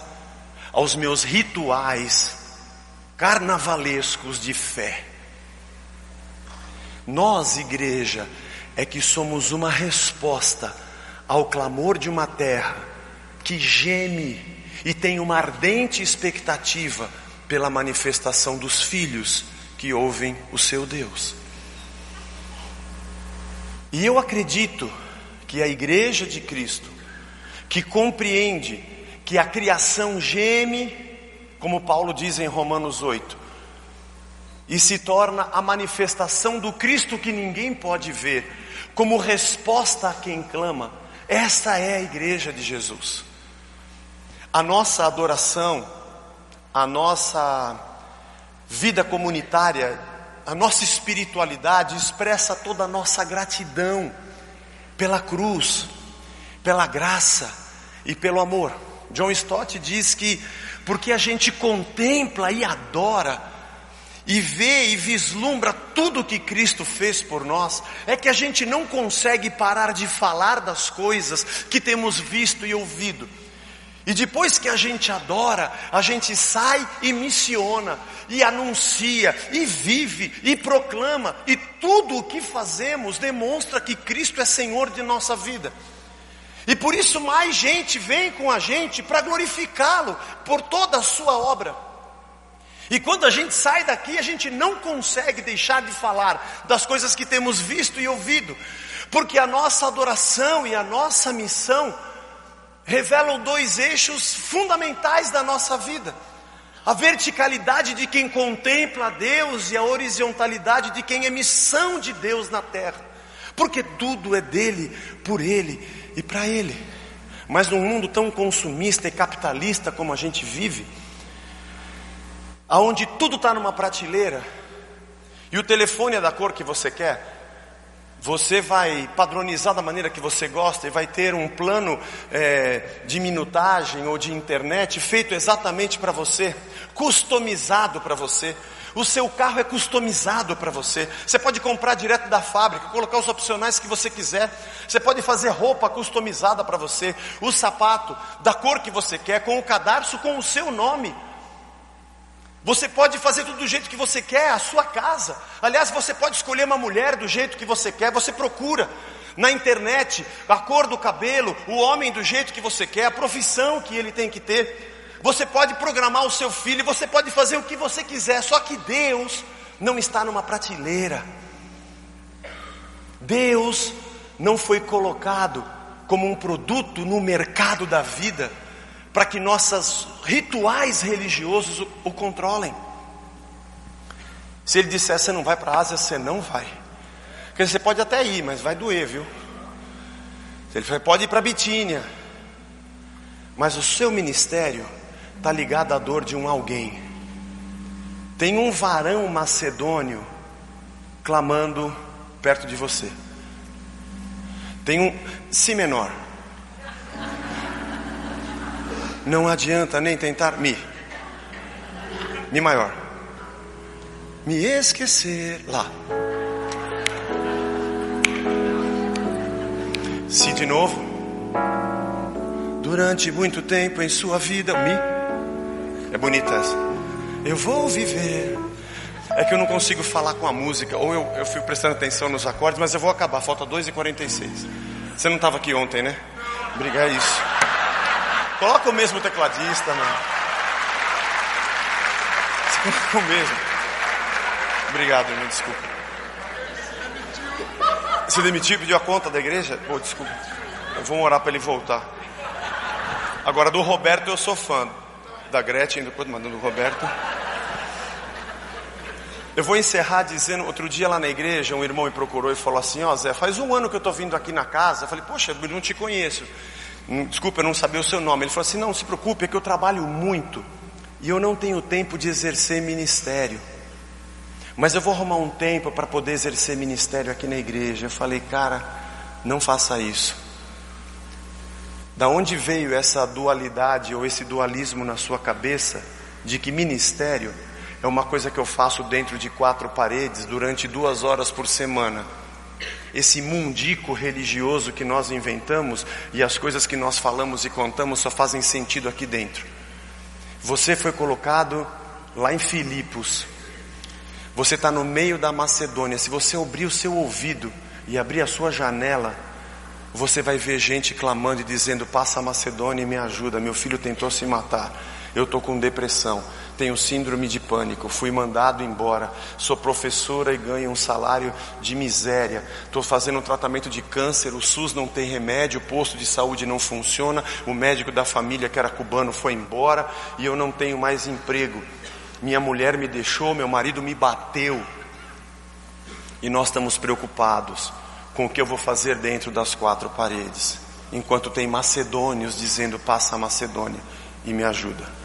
aos meus rituais carnavalescos de fé. Nós, igreja, é que somos uma resposta ao clamor de uma terra que geme e tem uma ardente expectativa pela manifestação dos filhos que ouvem o seu Deus. E eu acredito que a igreja de Cristo, que compreende que a criação geme, como Paulo diz em Romanos 8, e se torna a manifestação do Cristo que ninguém pode ver, como resposta a quem clama, esta é a igreja de Jesus. A nossa adoração, a nossa vida comunitária, a nossa espiritualidade expressa toda a nossa gratidão pela cruz, pela graça e pelo amor. John Stott diz que porque a gente contempla e adora e vê e vislumbra tudo que Cristo fez por nós, é que a gente não consegue parar de falar das coisas que temos visto e ouvido. E depois que a gente adora, a gente sai e missiona, e anuncia, e vive, e proclama, e tudo o que fazemos demonstra que Cristo é Senhor de nossa vida. E por isso mais gente vem com a gente para glorificá-lo por toda a sua obra. E quando a gente sai daqui, a gente não consegue deixar de falar das coisas que temos visto e ouvido, porque a nossa adoração e a nossa missão revelam dois eixos fundamentais da nossa vida: a verticalidade de quem contempla a Deus e a horizontalidade de quem é missão de Deus na terra, porque tudo é dele, por ele e para ele. Mas num mundo tão consumista e capitalista como a gente vive, aonde tudo está numa prateleira e o telefone é da cor que você quer, você vai padronizar da maneira que você gosta e vai ter um plano é, de minutagem ou de internet feito exatamente para você, customizado para você. O seu carro é customizado para você. Você pode comprar direto da fábrica, colocar os opcionais que você quiser. Você pode fazer roupa customizada para você, o sapato da cor que você quer, com o cadarço com o seu nome. Você pode fazer tudo do jeito que você quer, a sua casa. Aliás, você pode escolher uma mulher do jeito que você quer, você procura na internet a cor do cabelo, o homem do jeito que você quer, a profissão que ele tem que ter. Você pode programar o seu filho, você pode fazer o que você quiser, só que Deus não está numa prateleira. Deus não foi colocado como um produto no mercado da vida para que nossos rituais religiosos o, o controlem. Se ele disser você não vai para a Ásia, você não vai. Porque você pode até ir, mas vai doer, viu? Ele pode ir para Bitínia, mas o seu ministério está ligado à dor de um alguém. Tem um varão macedônio clamando perto de você. Tem um si menor. Não adianta nem tentar mi. Mi maior. Me esquecer lá. Si de novo. Durante muito tempo em sua vida, mi. É bonita essa. Eu vou viver. É que eu não consigo falar com a música, ou eu, eu fico prestando atenção nos acordes, mas eu vou acabar, falta 2h46. Você não estava aqui ontem, né? Obrigado, isso. Coloca o mesmo tecladista, mano. Coloca o mesmo. Obrigado, irmão, desculpa. Se demitiu, pediu a conta da igreja? Pô, desculpa. Eu vou orar para ele voltar. Agora, do Roberto eu sou fã. Da Gretchen, do mandando do Roberto. Eu vou encerrar dizendo, outro dia lá na igreja, um irmão me procurou e falou assim, ó oh, Zé, faz um ano que eu estou vindo aqui na casa. Eu falei, poxa, eu não te conheço. Hum, desculpa, eu não sabia o seu nome. Ele falou assim: não, se preocupe, é que eu trabalho muito e eu não tenho tempo de exercer ministério. Mas eu vou arrumar um tempo para poder exercer ministério aqui na igreja. Eu falei, cara, não faça isso. Da onde veio essa dualidade ou esse dualismo na sua cabeça de que ministério é uma coisa que eu faço dentro de quatro paredes durante duas horas por semana? Esse mundico religioso que nós inventamos e as coisas que nós falamos e contamos só fazem sentido aqui dentro. Você foi colocado lá em Filipos. Você está no meio da Macedônia. Se você abrir o seu ouvido e abrir a sua janela, você vai ver gente clamando e dizendo: Passa a Macedônia e me ajuda. Meu filho tentou se matar. Eu estou com depressão. Tenho síndrome de pânico. Fui mandado embora. Sou professora e ganho um salário de miséria. Estou fazendo um tratamento de câncer. O SUS não tem remédio. O posto de saúde não funciona. O médico da família, que era cubano, foi embora. E eu não tenho mais emprego. Minha mulher me deixou. Meu marido me bateu. E nós estamos preocupados com o que eu vou fazer dentro das quatro paredes, enquanto tem macedônios dizendo: passa a Macedônia e me ajuda.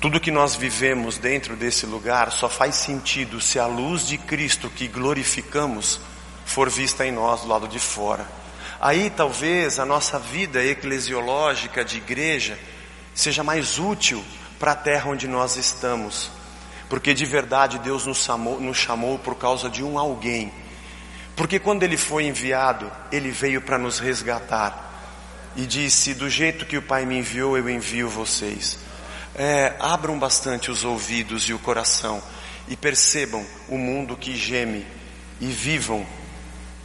Tudo que nós vivemos dentro desse lugar só faz sentido se a luz de Cristo que glorificamos for vista em nós do lado de fora. Aí talvez a nossa vida eclesiológica de igreja seja mais útil para a terra onde nós estamos, porque de verdade Deus nos chamou, nos chamou por causa de um alguém porque quando ele foi enviado, ele veio para nos resgatar e disse: Do jeito que o Pai me enviou, eu envio vocês. É, abram bastante os ouvidos e o coração e percebam o mundo que geme e vivam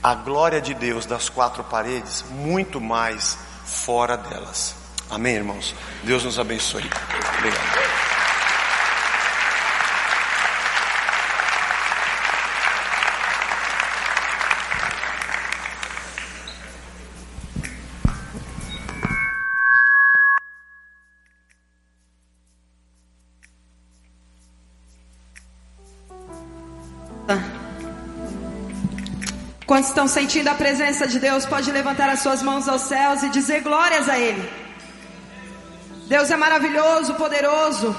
a glória de Deus das quatro paredes muito mais fora delas. Amém, irmãos? Deus nos abençoe. Obrigado. Estão sentindo a presença de Deus, pode levantar as suas mãos aos céus e dizer glórias a Ele. Deus é maravilhoso, poderoso.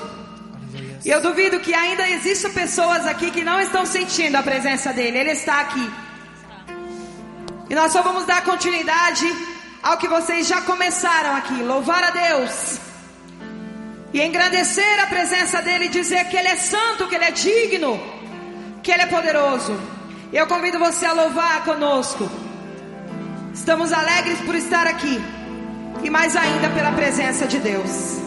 E eu duvido que ainda existam pessoas aqui que não estão sentindo a presença dEle. Ele está aqui. E nós só vamos dar continuidade ao que vocês já começaram aqui. Louvar a Deus. E engrandecer a presença dEle e dizer que Ele é santo, que Ele é digno, que Ele é poderoso. Eu convido você a louvar conosco. Estamos alegres por estar aqui e mais ainda pela presença de Deus.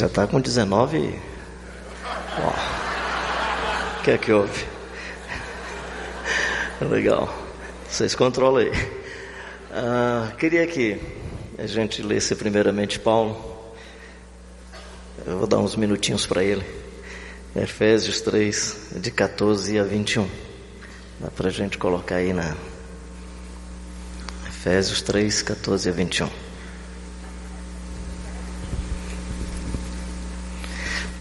Já está com 19. Ó. O que é que houve? Legal. Vocês controlam aí. Ah, queria que a gente lesse primeiramente Paulo. Eu vou dar uns minutinhos para ele. Efésios 3, de 14 a 21. Dá para a gente colocar aí na. Efésios 3, 14 a 21.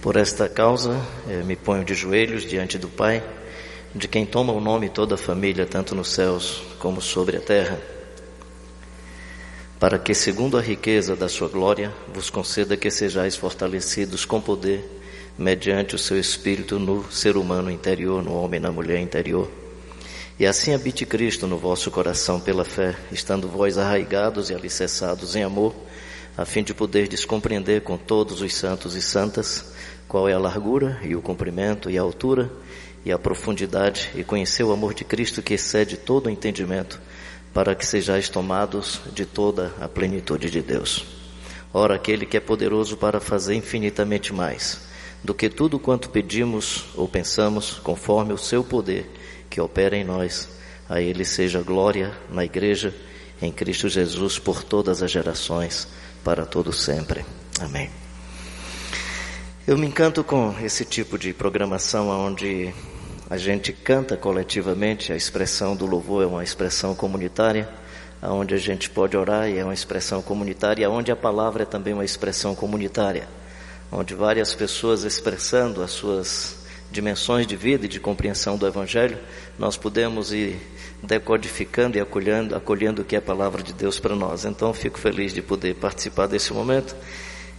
Por esta causa, me ponho de joelhos diante do Pai, de quem toma o nome toda a família, tanto nos céus como sobre a terra, para que, segundo a riqueza da sua glória, vos conceda que sejais fortalecidos com poder, mediante o seu espírito no ser humano interior, no homem e na mulher interior. E assim habite Cristo no vosso coração pela fé, estando vós arraigados e alicerçados em amor, a fim de poderdes compreender com todos os santos e santas qual é a largura e o comprimento e a altura e a profundidade e conhecer o amor de Cristo que excede todo o entendimento, para que sejais tomados de toda a plenitude de Deus. Ora, aquele que é poderoso para fazer infinitamente mais do que tudo quanto pedimos ou pensamos, conforme o seu poder que opera em nós, a ele seja glória na igreja, em Cristo Jesus, por todas as gerações, para todo sempre. Amém. Eu me encanto com esse tipo de programação onde a gente canta coletivamente, a expressão do louvor é uma expressão comunitária, onde a gente pode orar e é uma expressão comunitária, onde a palavra é também uma expressão comunitária, onde várias pessoas expressando as suas dimensões de vida e de compreensão do Evangelho, nós podemos ir decodificando e acolhendo, acolhendo o que é a palavra de Deus para nós. Então, fico feliz de poder participar desse momento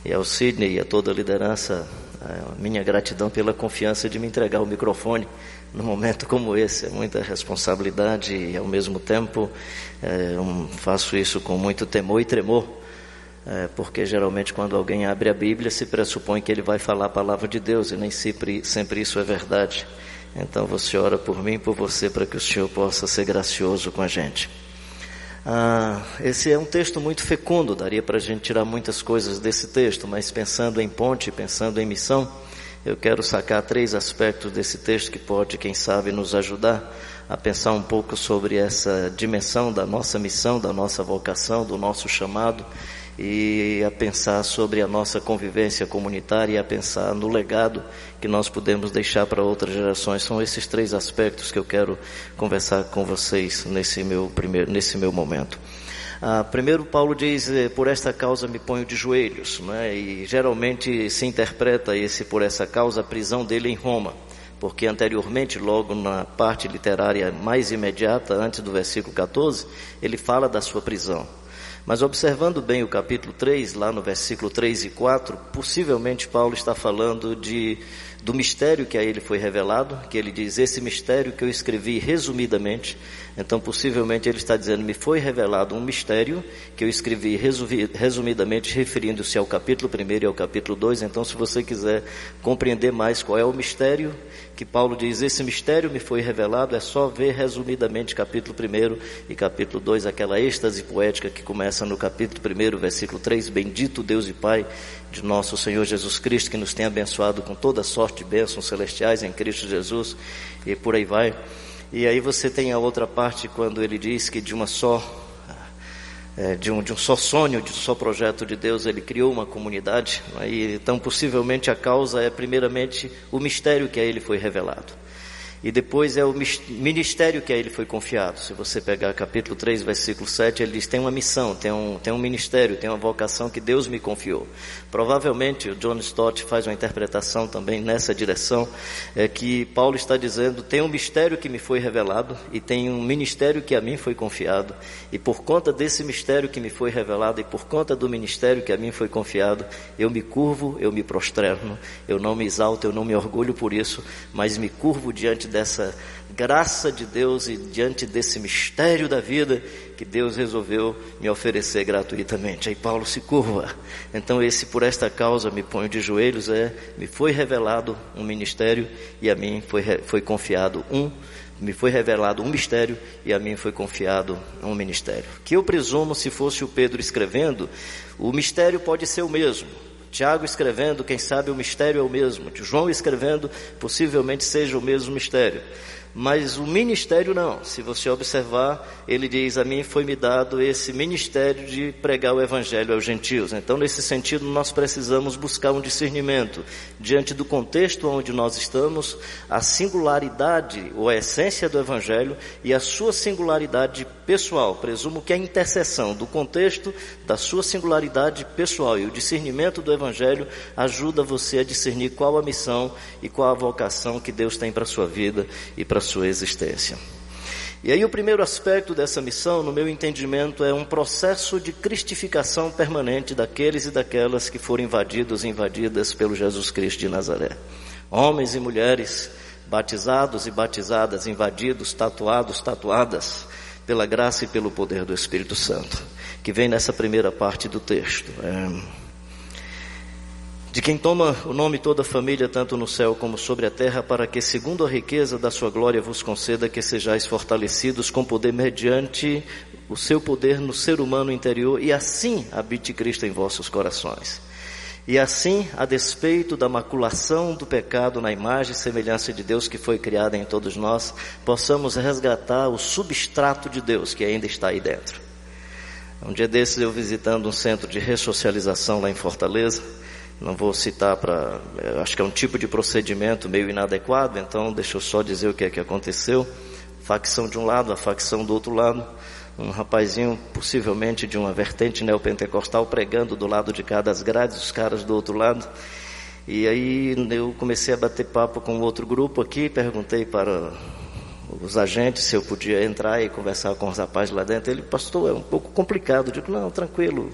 e ao Sidney e a toda a liderança, a minha gratidão pela confiança de me entregar o microfone num momento como esse. É muita responsabilidade e, ao mesmo tempo, é, um, faço isso com muito temor e tremor, é, porque geralmente, quando alguém abre a Bíblia, se pressupõe que ele vai falar a palavra de Deus e nem sempre, sempre isso é verdade. Então, você ora por mim e por você para que o Senhor possa ser gracioso com a gente. Ah, esse é um texto muito fecundo, daria para a gente tirar muitas coisas desse texto, mas pensando em ponte, pensando em missão, eu quero sacar três aspectos desse texto que pode, quem sabe, nos ajudar a pensar um pouco sobre essa dimensão da nossa missão, da nossa vocação, do nosso chamado e a pensar sobre a nossa convivência comunitária e a pensar no legado que nós podemos deixar para outras gerações. São esses três aspectos que eu quero conversar com vocês nesse meu primeiro, nesse meu momento. Ah, primeiro, Paulo diz: por esta causa me ponho de joelhos, né? e geralmente se interpreta esse por essa causa a prisão dele em Roma, porque anteriormente, logo na parte literária mais imediata, antes do versículo 14, ele fala da sua prisão. Mas observando bem o capítulo 3, lá no versículo 3 e 4, possivelmente Paulo está falando de do mistério que a ele foi revelado, que ele diz: Esse mistério que eu escrevi resumidamente. Então, possivelmente, ele está dizendo: Me foi revelado um mistério que eu escrevi resumidamente, referindo-se ao capítulo 1 e ao capítulo 2. Então, se você quiser compreender mais qual é o mistério que Paulo diz: Esse mistério me foi revelado, é só ver resumidamente capítulo 1 e capítulo 2, aquela êxtase poética que começa no capítulo 1, versículo 3: Bendito Deus e Pai de nosso Senhor Jesus Cristo, que nos tem abençoado com toda sorte de bênçãos celestiais em Cristo Jesus, e por aí vai. E aí você tem a outra parte quando ele diz que de uma só é, de, um, de um só sonho, de um só projeto de Deus, ele criou uma comunidade. Né? E, então, possivelmente, a causa é, primeiramente, o mistério que a ele foi revelado. E depois é o ministério que a ele foi confiado. Se você pegar capítulo 3, versículo 7, ele diz: tem uma missão, tem um, tem um ministério, tem uma vocação que Deus me confiou. Provavelmente o John Stott faz uma interpretação também nessa direção, é que Paulo está dizendo: tem um mistério que me foi revelado e tem um ministério que a mim foi confiado. E por conta desse mistério que me foi revelado e por conta do ministério que a mim foi confiado, eu me curvo, eu me prosterno, eu não me exalto, eu não me orgulho por isso, mas me curvo diante dessa graça de Deus e diante desse mistério da vida que Deus resolveu me oferecer gratuitamente. Aí Paulo se curva. Então esse por esta causa me ponho de joelhos é me foi revelado um ministério e a mim foi foi confiado um me foi revelado um mistério e a mim foi confiado um ministério. Que eu presumo se fosse o Pedro escrevendo, o mistério pode ser o mesmo. Tiago escrevendo, quem sabe o mistério é o mesmo. João escrevendo, possivelmente seja o mesmo mistério. Mas o ministério não. Se você observar, ele diz: A mim foi me dado esse ministério de pregar o evangelho aos gentios. Então, nesse sentido, nós precisamos buscar um discernimento diante do contexto onde nós estamos, a singularidade ou a essência do evangelho e a sua singularidade pessoal. Presumo que a interseção do contexto, da sua singularidade pessoal e o discernimento do evangelho ajuda você a discernir qual a missão e qual a vocação que Deus tem para a sua vida e para a sua existência. E aí o primeiro aspecto dessa missão, no meu entendimento, é um processo de cristificação permanente daqueles e daquelas que foram invadidos e invadidas pelo Jesus Cristo de Nazaré. Homens e mulheres batizados e batizadas, invadidos, tatuados, tatuadas, pela graça e pelo poder do Espírito Santo, que vem nessa primeira parte do texto. É de quem toma o nome toda a família, tanto no céu como sobre a terra, para que, segundo a riqueza da sua glória, vos conceda que sejais fortalecidos com poder mediante o seu poder no ser humano interior, e assim habite Cristo em vossos corações. E assim, a despeito da maculação do pecado na imagem e semelhança de Deus que foi criada em todos nós, possamos resgatar o substrato de Deus que ainda está aí dentro. Um dia desses eu visitando um centro de ressocialização lá em Fortaleza, não vou citar para. Acho que é um tipo de procedimento meio inadequado, então deixa eu só dizer o que é que aconteceu. Facção de um lado, a facção do outro lado. Um rapazinho, possivelmente de uma vertente neopentecostal, pregando do lado de cá das grades, os caras do outro lado. E aí eu comecei a bater papo com outro grupo aqui, perguntei para os agentes se eu podia entrar e conversar com os rapazes lá dentro. Ele, pastor, é um pouco complicado. Eu digo, não, tranquilo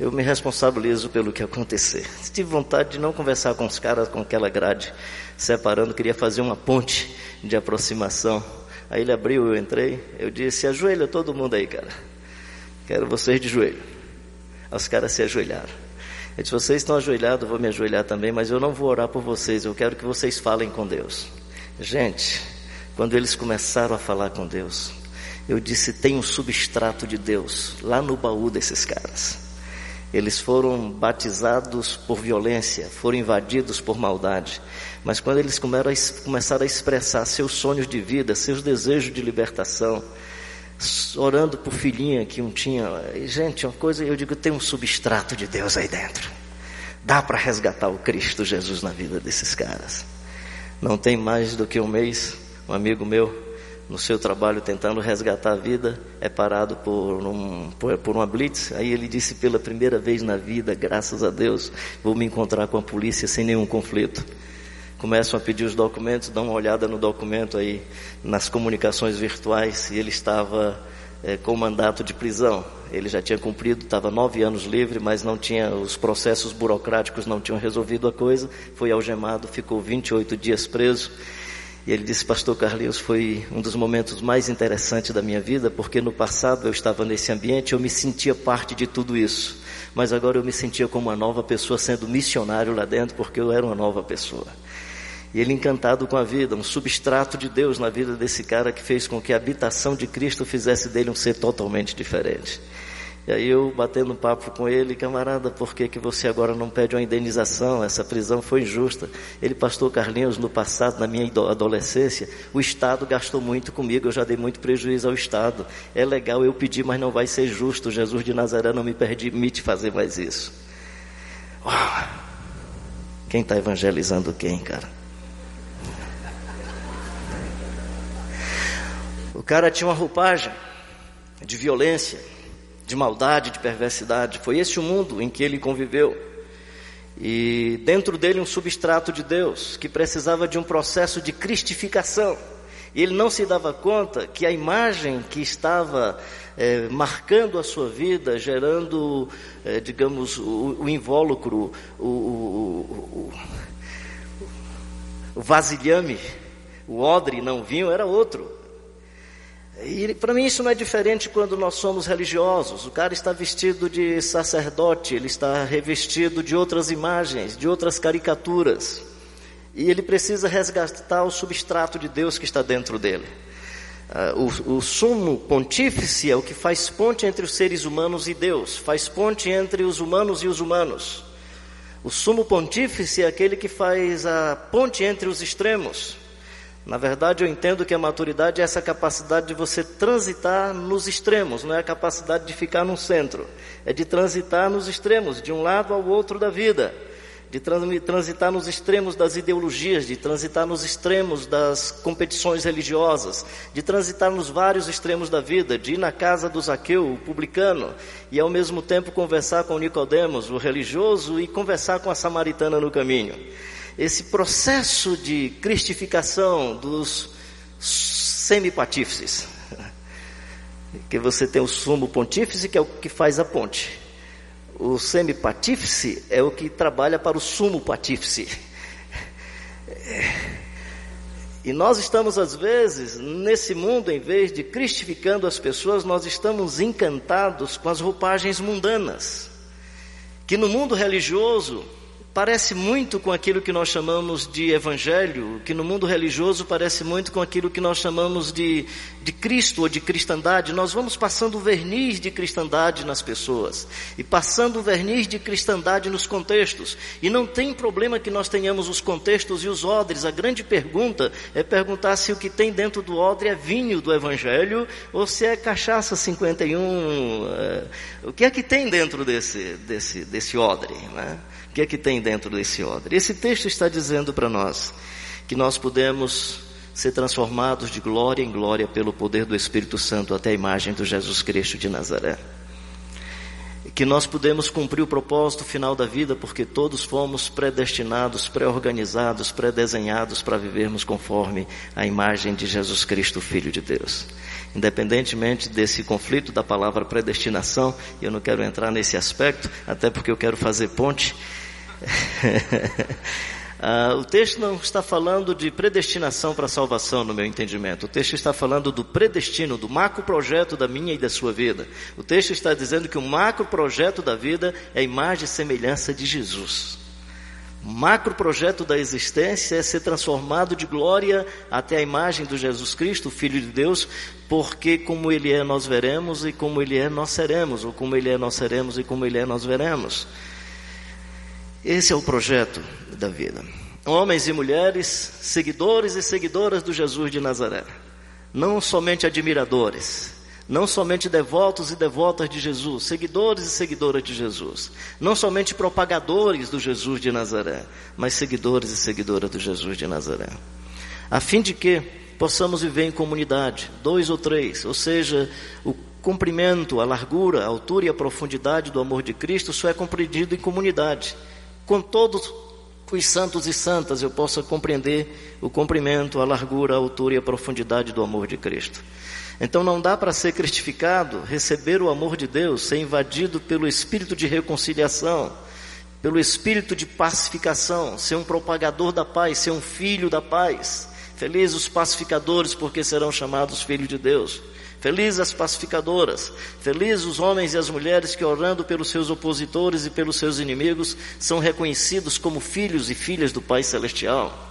eu me responsabilizo pelo que acontecer. Tive vontade de não conversar com os caras com aquela grade separando, queria fazer uma ponte de aproximação. Aí ele abriu, eu entrei, eu disse: ajoelha todo mundo aí, cara. Quero vocês de joelho. Os caras se ajoelharam. Eu disse: vocês estão ajoelhados, vou me ajoelhar também, mas eu não vou orar por vocês, eu quero que vocês falem com Deus. Gente, quando eles começaram a falar com Deus, eu disse: tem um substrato de Deus lá no baú desses caras. Eles foram batizados por violência, foram invadidos por maldade. Mas quando eles começaram a expressar seus sonhos de vida, seus desejos de libertação, orando por filhinha que um tinha, gente, uma coisa, eu digo, tem um substrato de Deus aí dentro. Dá para resgatar o Cristo Jesus na vida desses caras. Não tem mais do que um mês, um amigo meu no seu trabalho tentando resgatar a vida, é parado por, um, por, por, uma blitz. Aí ele disse pela primeira vez na vida, graças a Deus, vou me encontrar com a polícia sem nenhum conflito. Começam a pedir os documentos, dão uma olhada no documento aí nas comunicações virtuais e ele estava é, com mandato de prisão. Ele já tinha cumprido, estava nove anos livre, mas não tinha os processos burocráticos não tinham resolvido a coisa. Foi algemado, ficou 28 dias preso. E ele disse, Pastor Carlinhos, foi um dos momentos mais interessantes da minha vida, porque no passado eu estava nesse ambiente, eu me sentia parte de tudo isso. Mas agora eu me sentia como uma nova pessoa, sendo missionário lá dentro, porque eu era uma nova pessoa. E ele encantado com a vida, um substrato de Deus na vida desse cara que fez com que a habitação de Cristo fizesse dele um ser totalmente diferente. E aí eu batendo papo com ele, camarada, por que, que você agora não pede uma indenização? Essa prisão foi injusta. Ele, pastor Carlinhos, no passado, na minha adolescência, o Estado gastou muito comigo, eu já dei muito prejuízo ao Estado. É legal eu pedir, mas não vai ser justo. Jesus de Nazaré não me permite fazer mais isso. Quem está evangelizando quem, cara? O cara tinha uma roupagem de violência, de maldade, de perversidade. Foi esse o mundo em que ele conviveu. E dentro dele um substrato de Deus que precisava de um processo de cristificação. E ele não se dava conta que a imagem que estava é, marcando a sua vida, gerando, é, digamos, o, o invólucro, o, o, o vasilhame, o odre não vinho, era outro. E para mim isso não é diferente quando nós somos religiosos. O cara está vestido de sacerdote, ele está revestido de outras imagens, de outras caricaturas. E ele precisa resgatar o substrato de Deus que está dentro dele. Uh, o, o sumo pontífice é o que faz ponte entre os seres humanos e Deus, faz ponte entre os humanos e os humanos. O sumo pontífice é aquele que faz a ponte entre os extremos. Na verdade, eu entendo que a maturidade é essa capacidade de você transitar nos extremos, não é a capacidade de ficar no centro, é de transitar nos extremos, de um lado ao outro da vida, de transitar nos extremos das ideologias, de transitar nos extremos das competições religiosas, de transitar nos vários extremos da vida, de ir na casa do Zaqueu, o publicano, e ao mesmo tempo conversar com Nicodemos, o religioso, e conversar com a samaritana no caminho esse processo de cristificação dos semipatífices. Que você tem o sumo pontífice, que é o que faz a ponte. O semipatífice é o que trabalha para o sumo patífice. E nós estamos, às vezes, nesse mundo, em vez de cristificando as pessoas, nós estamos encantados com as roupagens mundanas. Que no mundo religioso, parece muito com aquilo que nós chamamos de evangelho, que no mundo religioso parece muito com aquilo que nós chamamos de, de Cristo ou de cristandade. Nós vamos passando o verniz de cristandade nas pessoas e passando o verniz de cristandade nos contextos. E não tem problema que nós tenhamos os contextos e os odres. A grande pergunta é perguntar se o que tem dentro do odre é vinho do evangelho ou se é cachaça 51. É, o que é que tem dentro desse, desse, desse odre, né? O que é que tem dentro desse odre? Esse texto está dizendo para nós que nós podemos ser transformados de glória em glória pelo poder do Espírito Santo até a imagem do Jesus Cristo de Nazaré. Que nós podemos cumprir o propósito final da vida porque todos fomos predestinados, pré-organizados, pré-desenhados para vivermos conforme a imagem de Jesus Cristo, Filho de Deus. Independentemente desse conflito da palavra predestinação, eu não quero entrar nesse aspecto, até porque eu quero fazer ponte ah, o texto não está falando de predestinação para salvação, no meu entendimento. O texto está falando do predestino, do macro projeto da minha e da sua vida. O texto está dizendo que o macro projeto da vida é a imagem e semelhança de Jesus. O macro projeto da existência é ser transformado de glória até a imagem do Jesus Cristo, Filho de Deus, porque como Ele é nós veremos e como Ele é nós seremos, ou como Ele é nós seremos e como Ele é nós veremos. Esse é o projeto da vida. Homens e mulheres, seguidores e seguidoras do Jesus de Nazaré. Não somente admiradores, não somente devotos e devotas de Jesus, seguidores e seguidoras de Jesus. Não somente propagadores do Jesus de Nazaré, mas seguidores e seguidoras do Jesus de Nazaré. A fim de que possamos viver em comunidade, dois ou três, ou seja, o comprimento, a largura, a altura e a profundidade do amor de Cristo só é compreendido em comunidade com todos os santos e santas eu possa compreender o comprimento, a largura, a altura e a profundidade do amor de Cristo. Então não dá para ser cristificado, receber o amor de Deus, ser invadido pelo espírito de reconciliação, pelo espírito de pacificação, ser um propagador da paz, ser um filho da paz. Felizes os pacificadores, porque serão chamados filhos de Deus. Felizes as pacificadoras, felizes os homens e as mulheres que, orando pelos seus opositores e pelos seus inimigos, são reconhecidos como filhos e filhas do Pai Celestial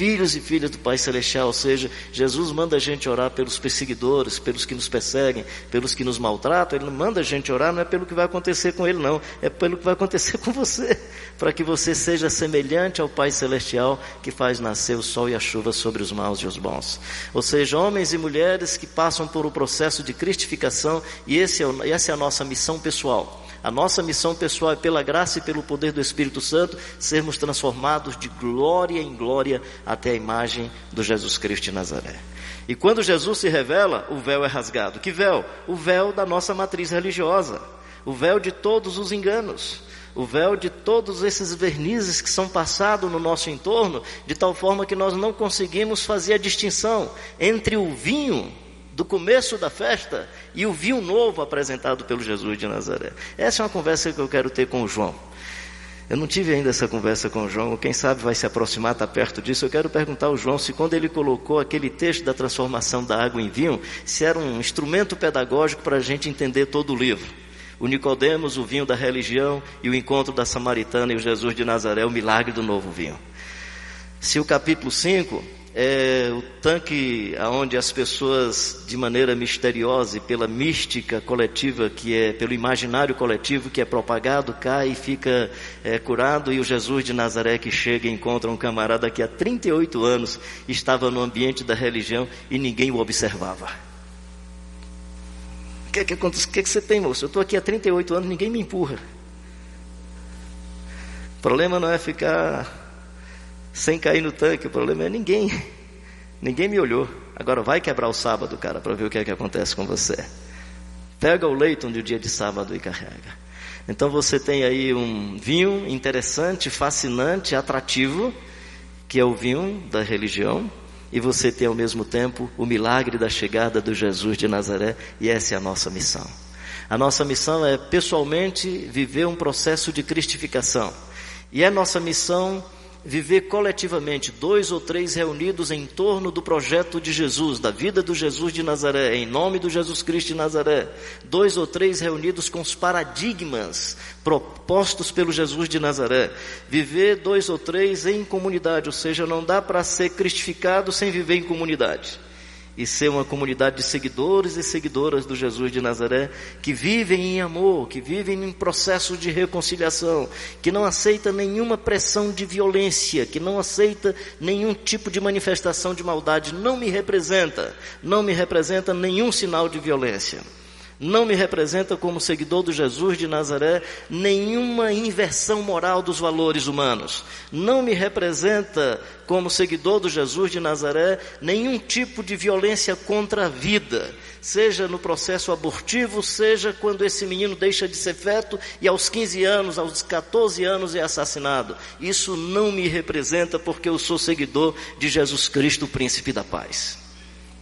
filhos e filhas do Pai Celestial, ou seja, Jesus manda a gente orar pelos perseguidores, pelos que nos perseguem, pelos que nos maltratam, Ele não manda a gente orar, não é pelo que vai acontecer com Ele, não, é pelo que vai acontecer com você, para que você seja semelhante ao Pai Celestial que faz nascer o sol e a chuva sobre os maus e os bons. Ou seja, homens e mulheres que passam por um processo de cristificação, e esse é, essa é a nossa missão pessoal. A nossa missão pessoal é, pela graça e pelo poder do Espírito Santo, sermos transformados de glória em glória até a imagem do Jesus Cristo de Nazaré. E quando Jesus se revela, o véu é rasgado. Que véu? O véu da nossa matriz religiosa. O véu de todos os enganos. O véu de todos esses vernizes que são passados no nosso entorno, de tal forma que nós não conseguimos fazer a distinção entre o vinho do começo da festa e o vinho novo apresentado pelo Jesus de Nazaré. Essa é uma conversa que eu quero ter com o João. Eu não tive ainda essa conversa com o João, quem sabe vai se aproximar, está perto disso. Eu quero perguntar ao João se quando ele colocou aquele texto da transformação da água em vinho, se era um instrumento pedagógico para a gente entender todo o livro. O Nicodemos, o vinho da religião, e o encontro da Samaritana e o Jesus de Nazaré, o milagre do novo vinho. Se o capítulo 5 é o tanque onde as pessoas, de maneira misteriosa e pela mística coletiva, que é pelo imaginário coletivo que é propagado, cai e fica é, curado, e o Jesus de Nazaré que chega e encontra um camarada que há 38 anos estava no ambiente da religião e ninguém o observava. O que, que, que, que você tem, moço? Eu estou aqui há 38 anos, ninguém me empurra. O problema não é ficar sem cair no tanque. O problema é ninguém. Ninguém me olhou. Agora vai quebrar o sábado, cara, para ver o que é que acontece com você. Pega o leito de dia de sábado e carrega. Então você tem aí um vinho interessante, fascinante, atrativo, que é o vinho da religião, e você tem ao mesmo tempo o milagre da chegada do Jesus de Nazaré, e essa é a nossa missão. A nossa missão é pessoalmente viver um processo de cristificação. E é nossa missão viver coletivamente, dois ou três reunidos em torno do projeto de Jesus, da vida do Jesus de Nazaré, em nome do Jesus Cristo de Nazaré, dois ou três reunidos com os paradigmas propostos pelo Jesus de Nazaré, viver dois ou três em comunidade, ou seja, não dá para ser cristificado sem viver em comunidade e ser uma comunidade de seguidores e seguidoras do Jesus de Nazaré que vivem em amor, que vivem em processo de reconciliação, que não aceita nenhuma pressão de violência, que não aceita nenhum tipo de manifestação de maldade, não me representa, não me representa nenhum sinal de violência não me representa como seguidor do Jesus de Nazaré nenhuma inversão moral dos valores humanos. Não me representa como seguidor do Jesus de Nazaré nenhum tipo de violência contra a vida, seja no processo abortivo, seja quando esse menino deixa de ser feto e aos 15 anos, aos 14 anos é assassinado. Isso não me representa porque eu sou seguidor de Jesus Cristo, o príncipe da paz.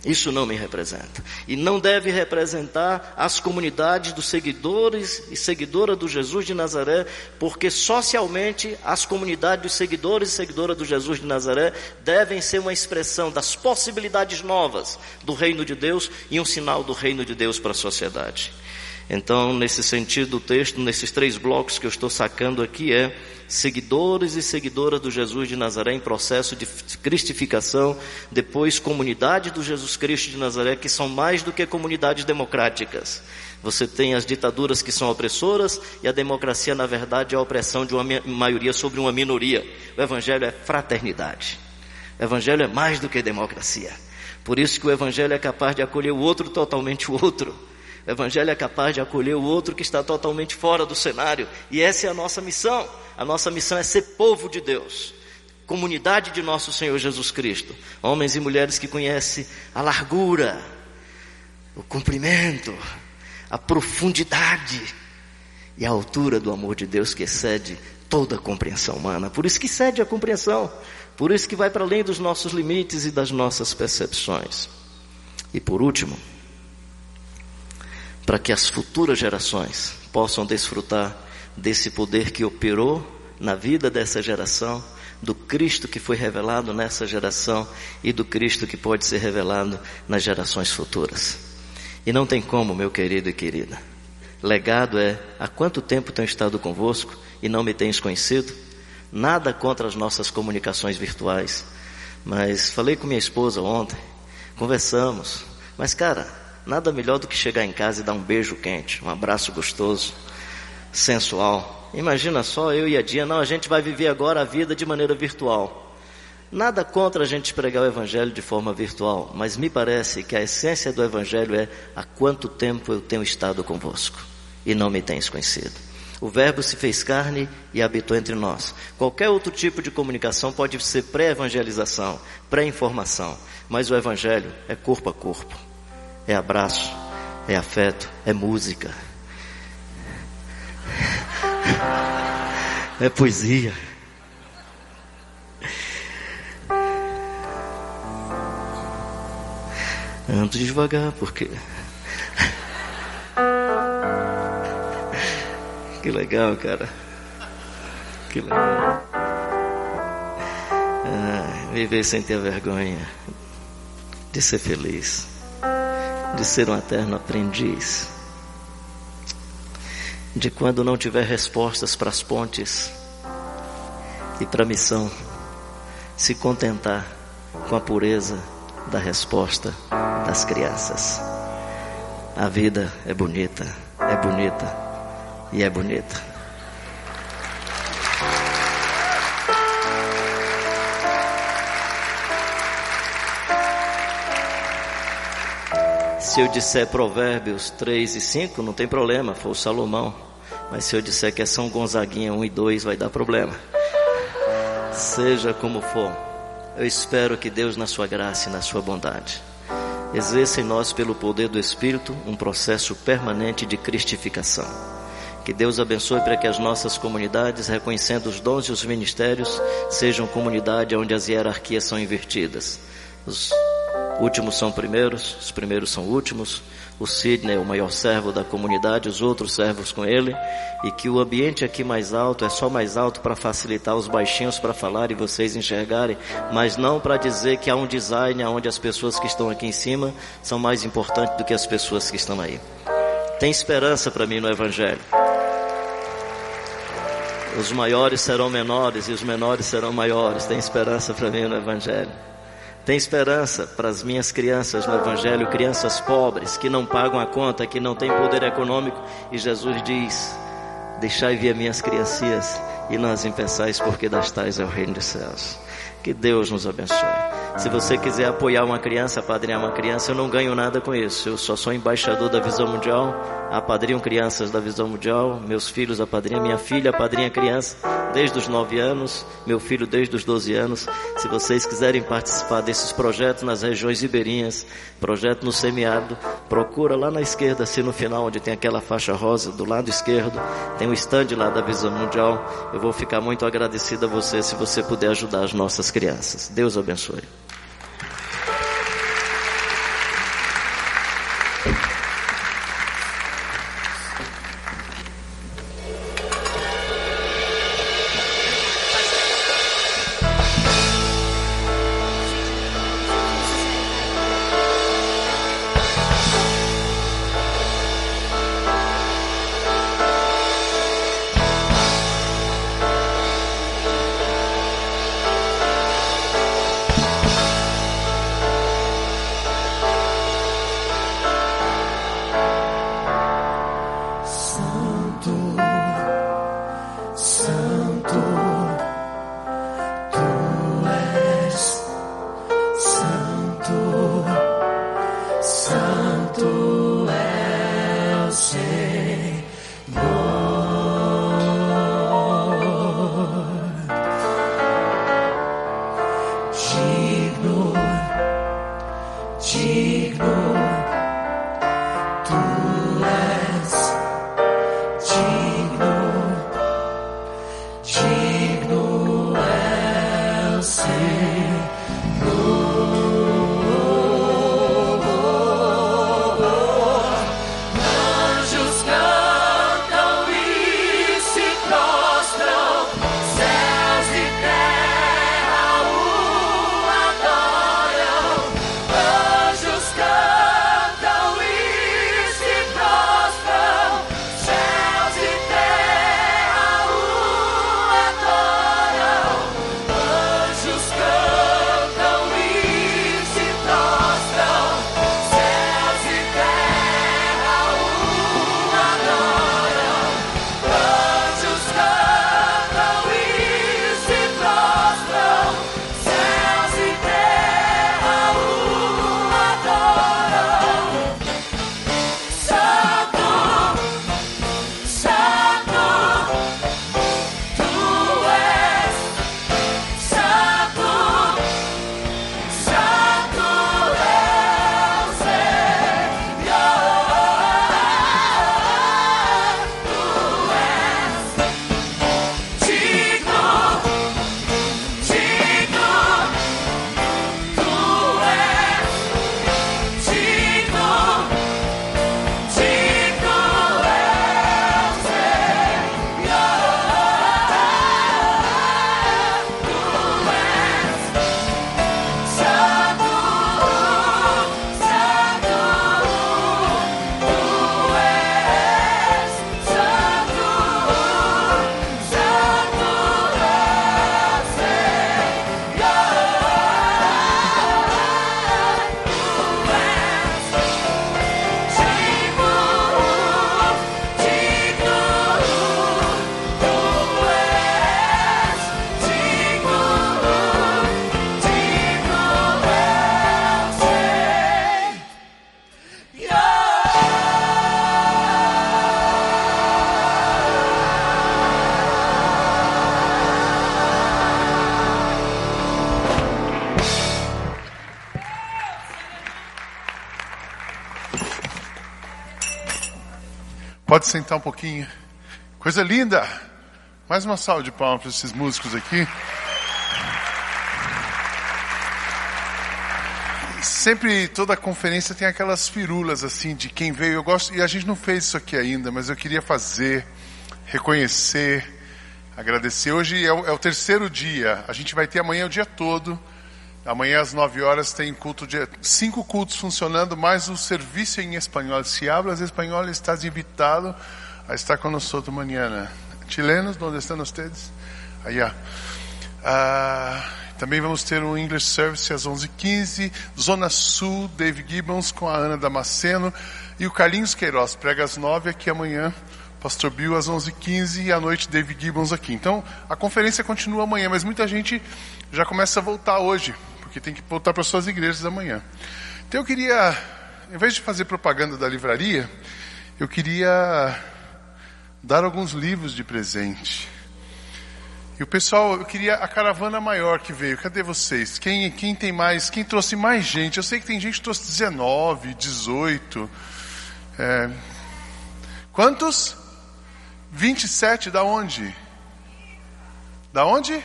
Isso não me representa. E não deve representar as comunidades dos seguidores e seguidoras do Jesus de Nazaré, porque socialmente as comunidades dos seguidores e seguidoras do Jesus de Nazaré devem ser uma expressão das possibilidades novas do reino de Deus e um sinal do reino de Deus para a sociedade. Então, nesse sentido, o texto, nesses três blocos que eu estou sacando aqui, é seguidores e seguidoras do Jesus de Nazaré em processo de cristificação, depois comunidade do Jesus Cristo de Nazaré, que são mais do que comunidades democráticas. Você tem as ditaduras que são opressoras e a democracia, na verdade, é a opressão de uma maioria sobre uma minoria. O Evangelho é fraternidade. O Evangelho é mais do que democracia. Por isso que o Evangelho é capaz de acolher o outro totalmente o outro. O Evangelho é capaz de acolher o outro que está totalmente fora do cenário. E essa é a nossa missão. A nossa missão é ser povo de Deus. Comunidade de nosso Senhor Jesus Cristo. Homens e mulheres que conhecem a largura, o comprimento, a profundidade e a altura do amor de Deus que excede toda a compreensão humana. Por isso que excede a compreensão. Por isso que vai para além dos nossos limites e das nossas percepções. E por último, para que as futuras gerações possam desfrutar desse poder que operou na vida dessa geração, do Cristo que foi revelado nessa geração e do Cristo que pode ser revelado nas gerações futuras. E não tem como, meu querido e querida. Legado é: há quanto tempo tenho estado convosco e não me tens conhecido? Nada contra as nossas comunicações virtuais, mas falei com minha esposa ontem, conversamos, mas cara, Nada melhor do que chegar em casa e dar um beijo quente, um abraço gostoso, sensual. Imagina só eu e a Dia, não, a gente vai viver agora a vida de maneira virtual. Nada contra a gente pregar o Evangelho de forma virtual, mas me parece que a essência do Evangelho é há quanto tempo eu tenho estado convosco e não me tens conhecido. O Verbo se fez carne e habitou entre nós. Qualquer outro tipo de comunicação pode ser pré-evangelização, pré-informação, mas o Evangelho é corpo a corpo é abraço, é afeto, é música, é poesia. Ando devagar, porque. Que legal, cara. Que legal. Ah, viver sem ter vergonha de ser feliz de ser um eterno aprendiz, de quando não tiver respostas para as pontes e para a missão, se contentar com a pureza da resposta das crianças. A vida é bonita, é bonita e é bonita. Se eu disser Provérbios 3 e 5, não tem problema, foi o Salomão. Mas se eu disser que é São Gonzaguinha 1 e 2, vai dar problema. Seja como for, eu espero que Deus, na sua graça e na sua bondade, exerça em nós, pelo poder do Espírito, um processo permanente de cristificação. Que Deus abençoe para que as nossas comunidades, reconhecendo os dons e os ministérios, sejam comunidade onde as hierarquias são invertidas. Os últimos são primeiros, os primeiros são últimos. O Sidney é o maior servo da comunidade, os outros servos com ele, e que o ambiente aqui mais alto é só mais alto para facilitar os baixinhos para falar e vocês enxergarem, mas não para dizer que há um design onde as pessoas que estão aqui em cima são mais importantes do que as pessoas que estão aí. Tem esperança para mim no Evangelho. Os maiores serão menores e os menores serão maiores. Tem esperança para mim no Evangelho. Tem esperança para as minhas crianças no Evangelho, crianças pobres que não pagam a conta, que não têm poder econômico. E Jesus diz: Deixai vir minhas criancinhas e não as impeçais, porque das tais é o reino dos céus. Que Deus nos abençoe. Se você quiser apoiar uma criança, apadrinhar uma criança, eu não ganho nada com isso. Eu só sou embaixador da Visão Mundial, apadrinho crianças da Visão Mundial, meus filhos apadrinham, minha filha apadrinha criança desde os 9 anos, meu filho desde os 12 anos. Se vocês quiserem participar desses projetos nas regiões ribeirinhas, projeto no semiárido, procura lá na esquerda, assim no final, onde tem aquela faixa rosa, do lado esquerdo, tem um stand lá da Visão Mundial. Eu vou ficar muito agradecido a você se você puder ajudar as nossas crianças. Deus abençoe. Sentar um pouquinho. Coisa linda. Mais uma salva de palmas para esses músicos aqui. Sempre toda conferência tem aquelas firulas assim de quem veio. Eu gosto e a gente não fez isso aqui ainda, mas eu queria fazer, reconhecer, agradecer. Hoje é o, é o terceiro dia. A gente vai ter amanhã o dia todo. Amanhã às 9 horas tem culto de cinco cultos funcionando, mais o serviço em espanhol. Se hablas espanhol, estás invitado a estar conosco mañana. Chilenos, onde estão vocês? Allá. Ah, também vamos ter um English Service às 11h15. Zona Sul, Dave Gibbons com a Ana Damasceno. E o Carlinhos Queiroz prega às 9 aqui amanhã. Pastor Bill às 11h15 e à noite Dave Gibbons aqui. Então, a conferência continua amanhã, mas muita gente já começa a voltar hoje porque tem que voltar para suas igrejas amanhã. Então eu queria, em vez de fazer propaganda da livraria, eu queria dar alguns livros de presente. E o pessoal, eu queria a caravana maior que veio. Cadê vocês? Quem, quem tem mais? Quem trouxe mais gente? Eu sei que tem gente que trouxe 19, 18. É... Quantos? 27 da onde? Da onde?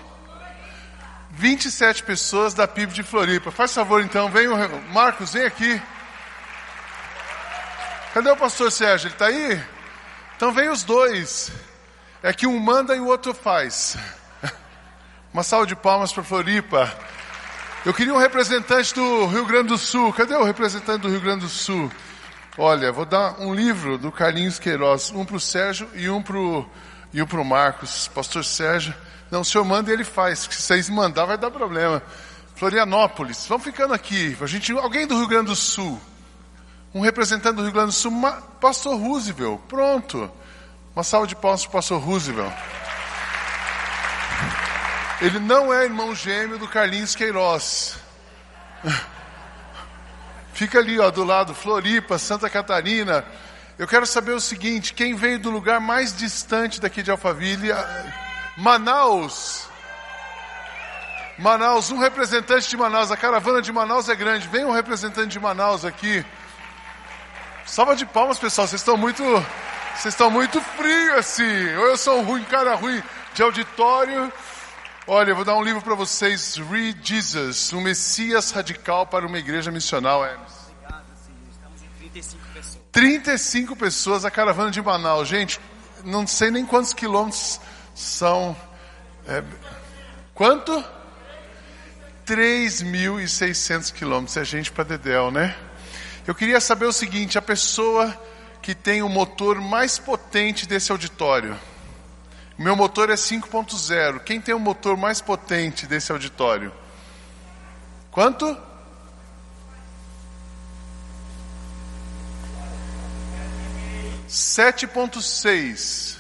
27 pessoas da PIB de Floripa. Faz favor então, vem o Marcos, vem aqui. Cadê o pastor Sérgio? Ele está aí? Então vem os dois. É que um manda e o outro faz. Uma salva de palmas para Floripa. Eu queria um representante do Rio Grande do Sul. Cadê o representante do Rio Grande do Sul? Olha, vou dar um livro do Carlinhos Queiroz, um para o Sérgio e um para o um pro Marcos. Pastor Sérgio. Não, o senhor manda e ele faz. Se vocês mandar, vai dar problema. Florianópolis, vamos ficando aqui. A gente, alguém do Rio Grande do Sul, um representante do Rio Grande do Sul, Pastor Roosevelt, pronto. Uma salva de palmas para o Pastor Roosevelt. Ele não é irmão gêmeo do Carlinhos Queiroz. Fica ali, ó, do lado, Floripa, Santa Catarina. Eu quero saber o seguinte: quem veio do lugar mais distante daqui de Alphaville? Manaus. Manaus, um representante de Manaus, a caravana de Manaus é grande. Vem um representante de Manaus aqui. Salva de palmas, pessoal. Vocês estão muito, vocês estão muito frios assim. Ou eu sou um ruim, cara ruim de auditório. Olha, eu vou dar um livro para vocês, Read Jesus, um Messias radical para uma igreja missional. É. Obrigado, estamos em 35 pessoas. 35 pessoas, a caravana de Manaus. Gente, não sei nem quantos quilômetros são. É, quanto? 3.600 quilômetros. É gente para Dedéu, né? Eu queria saber o seguinte: a pessoa que tem o motor mais potente desse auditório. Meu motor é 5.0. Quem tem o motor mais potente desse auditório? Quanto? Sete ponto seis.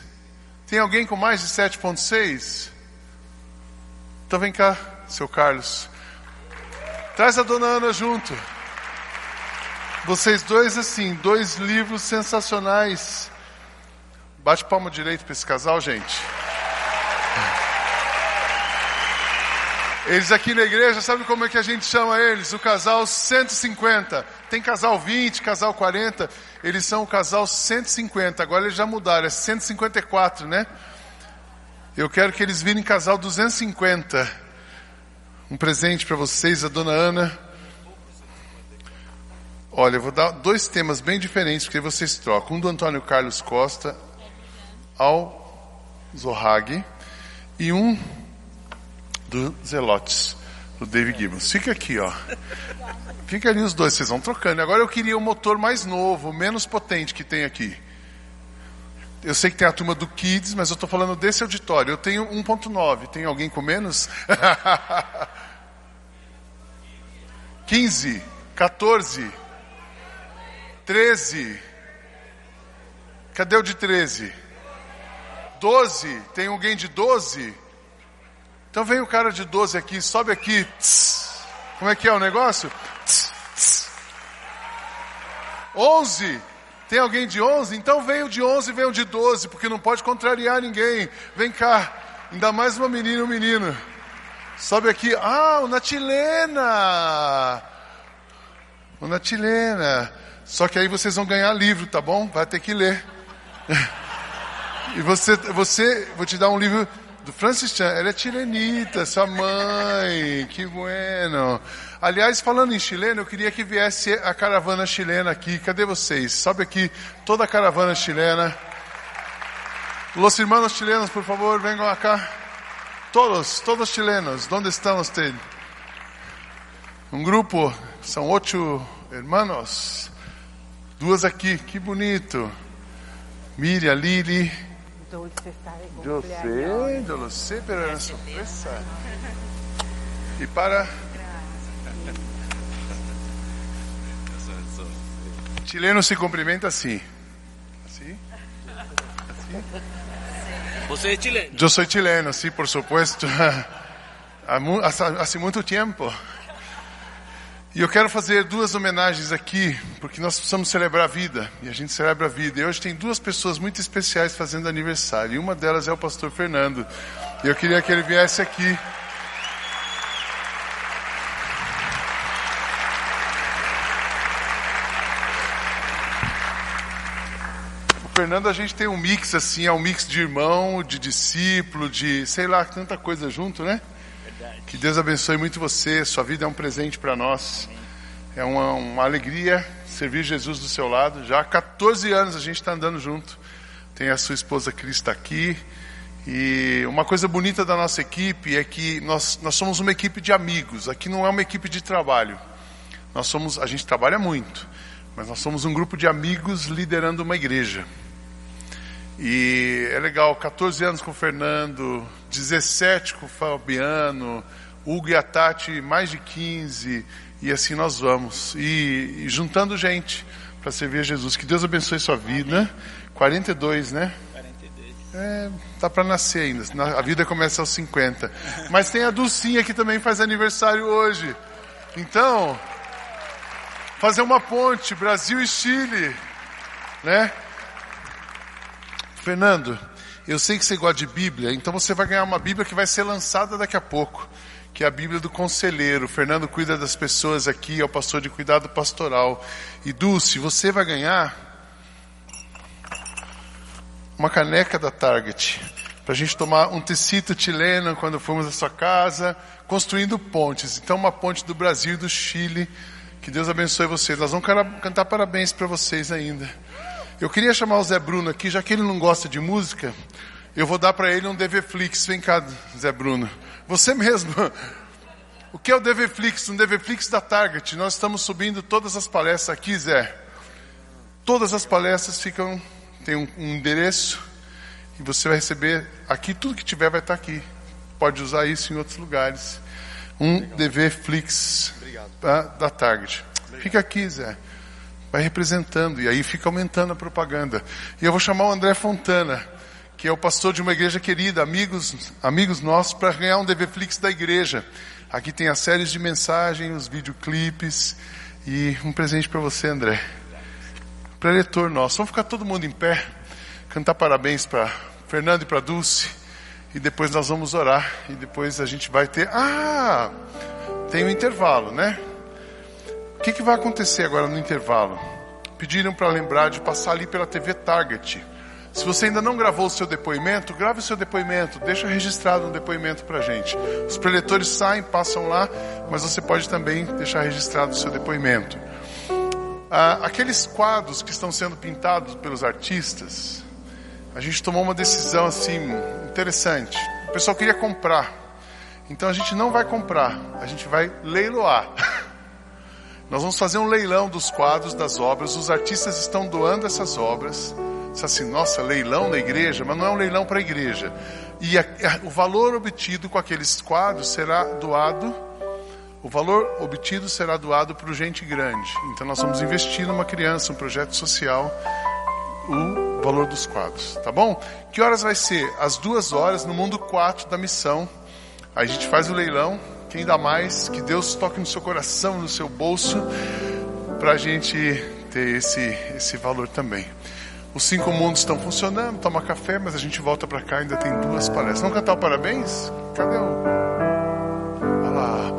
Tem alguém com mais de 7.6? Então vem cá, seu Carlos. Traz a dona Ana junto. Vocês dois, assim, dois livros sensacionais. Bate palma direito para esse casal, gente. Eles aqui na igreja, sabe como é que a gente chama eles? O casal 150. Tem casal 20, casal 40. Eles são o casal 150. Agora eles já mudaram, é 154, né? Eu quero que eles virem casal 250. Um presente para vocês, a dona Ana. Olha, eu vou dar dois temas bem diferentes, porque vocês trocam. Um do Antônio Carlos Costa ao Zohag e um do Zelotes, do David Gibbons. Fica aqui, ó. Fica ali os dois, vocês vão trocando. Agora eu queria um motor mais novo, menos potente que tem aqui. Eu sei que tem a turma do Kids, mas eu estou falando desse auditório. Eu tenho 1.9. Tem alguém com menos? 15, 14, 13. Cadê o de 13? 12. Tem alguém de 12? Então vem o cara de 12 aqui, sobe aqui. Tss. Como é que é o negócio? Tss, tss. 11. Tem alguém de 11? Então veio de 11 e veio de 12, porque não pode contrariar ninguém. Vem cá. Ainda mais uma menina e um menino. Sobe aqui. Ah, o Natilena. O Natilena. Só que aí vocês vão ganhar livro, tá bom? Vai ter que ler. E você, você, vou te dar um livro do Francis Chan. Ela é chilenita, sua mãe. Que bueno. Aliás, falando em chileno, eu queria que viesse a caravana chilena aqui. Cadê vocês? Sobe aqui toda a caravana chilena. Los hermanos chilenos, por favor, venham acá. Todos, todos chilenos. Onde estão vocês? Um grupo, são oito hermanos. Duas aqui, que bonito. Miriam, Lili. Dulce está de Eu cumpleaños. sei, eu lo sei, pero era surpresa. E para. Chileno se cumprimenta assim. Assim? Você é chileno? Eu sou chileno, sim, por supuesto. Há mu- há- Há muito tempo. E eu quero fazer duas homenagens aqui, porque nós precisamos celebrar a vida, e a gente celebra a vida. E hoje tem duas pessoas muito especiais fazendo aniversário, e uma delas é o pastor Fernando. E eu queria que ele viesse aqui. O Fernando, a gente tem um mix assim, é um mix de irmão, de discípulo, de sei lá, tanta coisa junto, né? Que Deus abençoe muito você. Sua vida é um presente para nós. É uma, uma alegria servir Jesus do seu lado. Já há 14 anos a gente está andando junto. Tem a sua esposa Cris está aqui. E uma coisa bonita da nossa equipe é que nós, nós somos uma equipe de amigos. Aqui não é uma equipe de trabalho. Nós somos, a gente trabalha muito, mas nós somos um grupo de amigos liderando uma igreja. E é legal, 14 anos com o Fernando, 17 com o Fabiano, Hugo e a Tati, mais de 15, e assim nós vamos. E, e juntando gente para servir a Jesus. Que Deus abençoe sua vida. 42, né? 42. É, tá para nascer ainda. A vida começa aos 50. Mas tem a Dulcinha que também faz aniversário hoje. Então, fazer uma ponte, Brasil e Chile, né? Fernando, eu sei que você gosta de Bíblia, então você vai ganhar uma Bíblia que vai ser lançada daqui a pouco, que é a Bíblia do Conselheiro. O Fernando cuida das pessoas aqui, é o pastor de cuidado pastoral. E Dulce, você vai ganhar uma caneca da Target, para a gente tomar um tecito chileno quando formos à sua casa, construindo pontes. Então, uma ponte do Brasil e do Chile. Que Deus abençoe vocês. Nós vamos cantar parabéns para vocês ainda. Eu queria chamar o Zé Bruno aqui, já que ele não gosta de música, eu vou dar para ele um DVFlix. Vem cá, Zé Bruno. Você mesmo. O que é o DVFlix? Um DVFlix da Target. Nós estamos subindo todas as palestras aqui, Zé. Todas as palestras ficam, tem um, um endereço e você vai receber aqui, tudo que tiver vai estar aqui. Pode usar isso em outros lugares. Um DVFlix tá, da Target. Fica aqui, Zé vai representando e aí fica aumentando a propaganda. E eu vou chamar o André Fontana, que é o pastor de uma igreja querida, amigos, amigos nossos, para ganhar um DVFlix da igreja. Aqui tem as séries de mensagens, os videoclipes e um presente para você, André. Preletor nosso. Vamos ficar todo mundo em pé, cantar parabéns para Fernando e para Dulce e depois nós vamos orar e depois a gente vai ter. Ah, tem um intervalo, né? Que, que vai acontecer agora no intervalo? Pediram para lembrar de passar ali pela TV Target. Se você ainda não gravou o seu depoimento, grave o seu depoimento, deixa registrado um depoimento para a gente. Os preletores saem, passam lá, mas você pode também deixar registrado o seu depoimento. Ah, aqueles quadros que estão sendo pintados pelos artistas, a gente tomou uma decisão assim interessante. O pessoal queria comprar, então a gente não vai comprar, a gente vai leiloar. Nós vamos fazer um leilão dos quadros, das obras. Os artistas estão doando essas obras. Você assim, nossa, leilão na igreja, mas não é um leilão para a igreja. E a- a- o valor obtido com aqueles quadros será doado. O valor obtido será doado para gente grande. Então nós vamos investir numa criança, um projeto social, o valor dos quadros, tá bom? Que horas vai ser? Às duas horas no mundo 4 da missão. Aí a gente faz o leilão. Quem dá mais, que Deus toque no seu coração, no seu bolso, para a gente ter esse, esse valor também. Os cinco mundos estão funcionando, toma café, mas a gente volta para cá, ainda tem duas palestras. Vamos cantar o parabéns? Cadê o. Olha lá.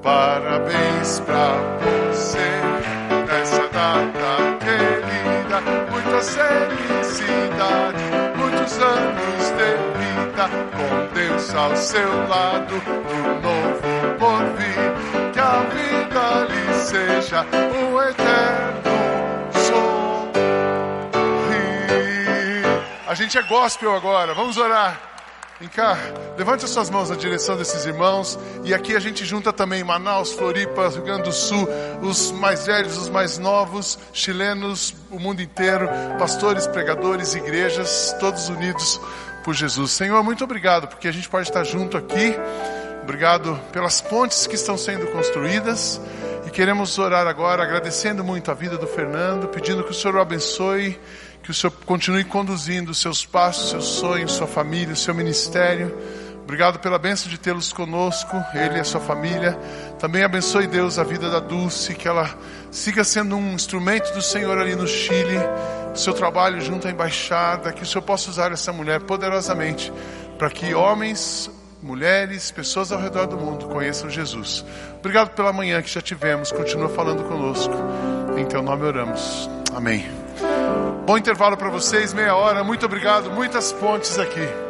Parabéns pra você nessa data querida. muita felicidade, muitos anos de vida, com Deus ao seu lado, um novo porvir, que a vida lhe seja o eterno sorrir. A gente é gospel agora, vamos orar. Vem cá, levante as suas mãos na direção desses irmãos. E aqui a gente junta também Manaus, Floripa, Rio Grande do Sul, os mais velhos, os mais novos, chilenos, o mundo inteiro, pastores, pregadores, igrejas, todos unidos por Jesus. Senhor, muito obrigado, porque a gente pode estar junto aqui. Obrigado pelas pontes que estão sendo construídas. E queremos orar agora, agradecendo muito a vida do Fernando, pedindo que o Senhor o abençoe que o Senhor continue conduzindo seus passos, seus sonhos, sua família, seu ministério. Obrigado pela bênção de tê-los conosco, ele e a sua família. Também abençoe Deus a vida da Dulce, que ela siga sendo um instrumento do Senhor ali no Chile, seu trabalho junto à embaixada, que o Senhor possa usar essa mulher poderosamente para que homens, mulheres, pessoas ao redor do mundo conheçam Jesus. Obrigado pela manhã que já tivemos, continua falando conosco. Em teu nome oramos. Amém. Bom intervalo para vocês, meia hora. Muito obrigado. Muitas pontes aqui.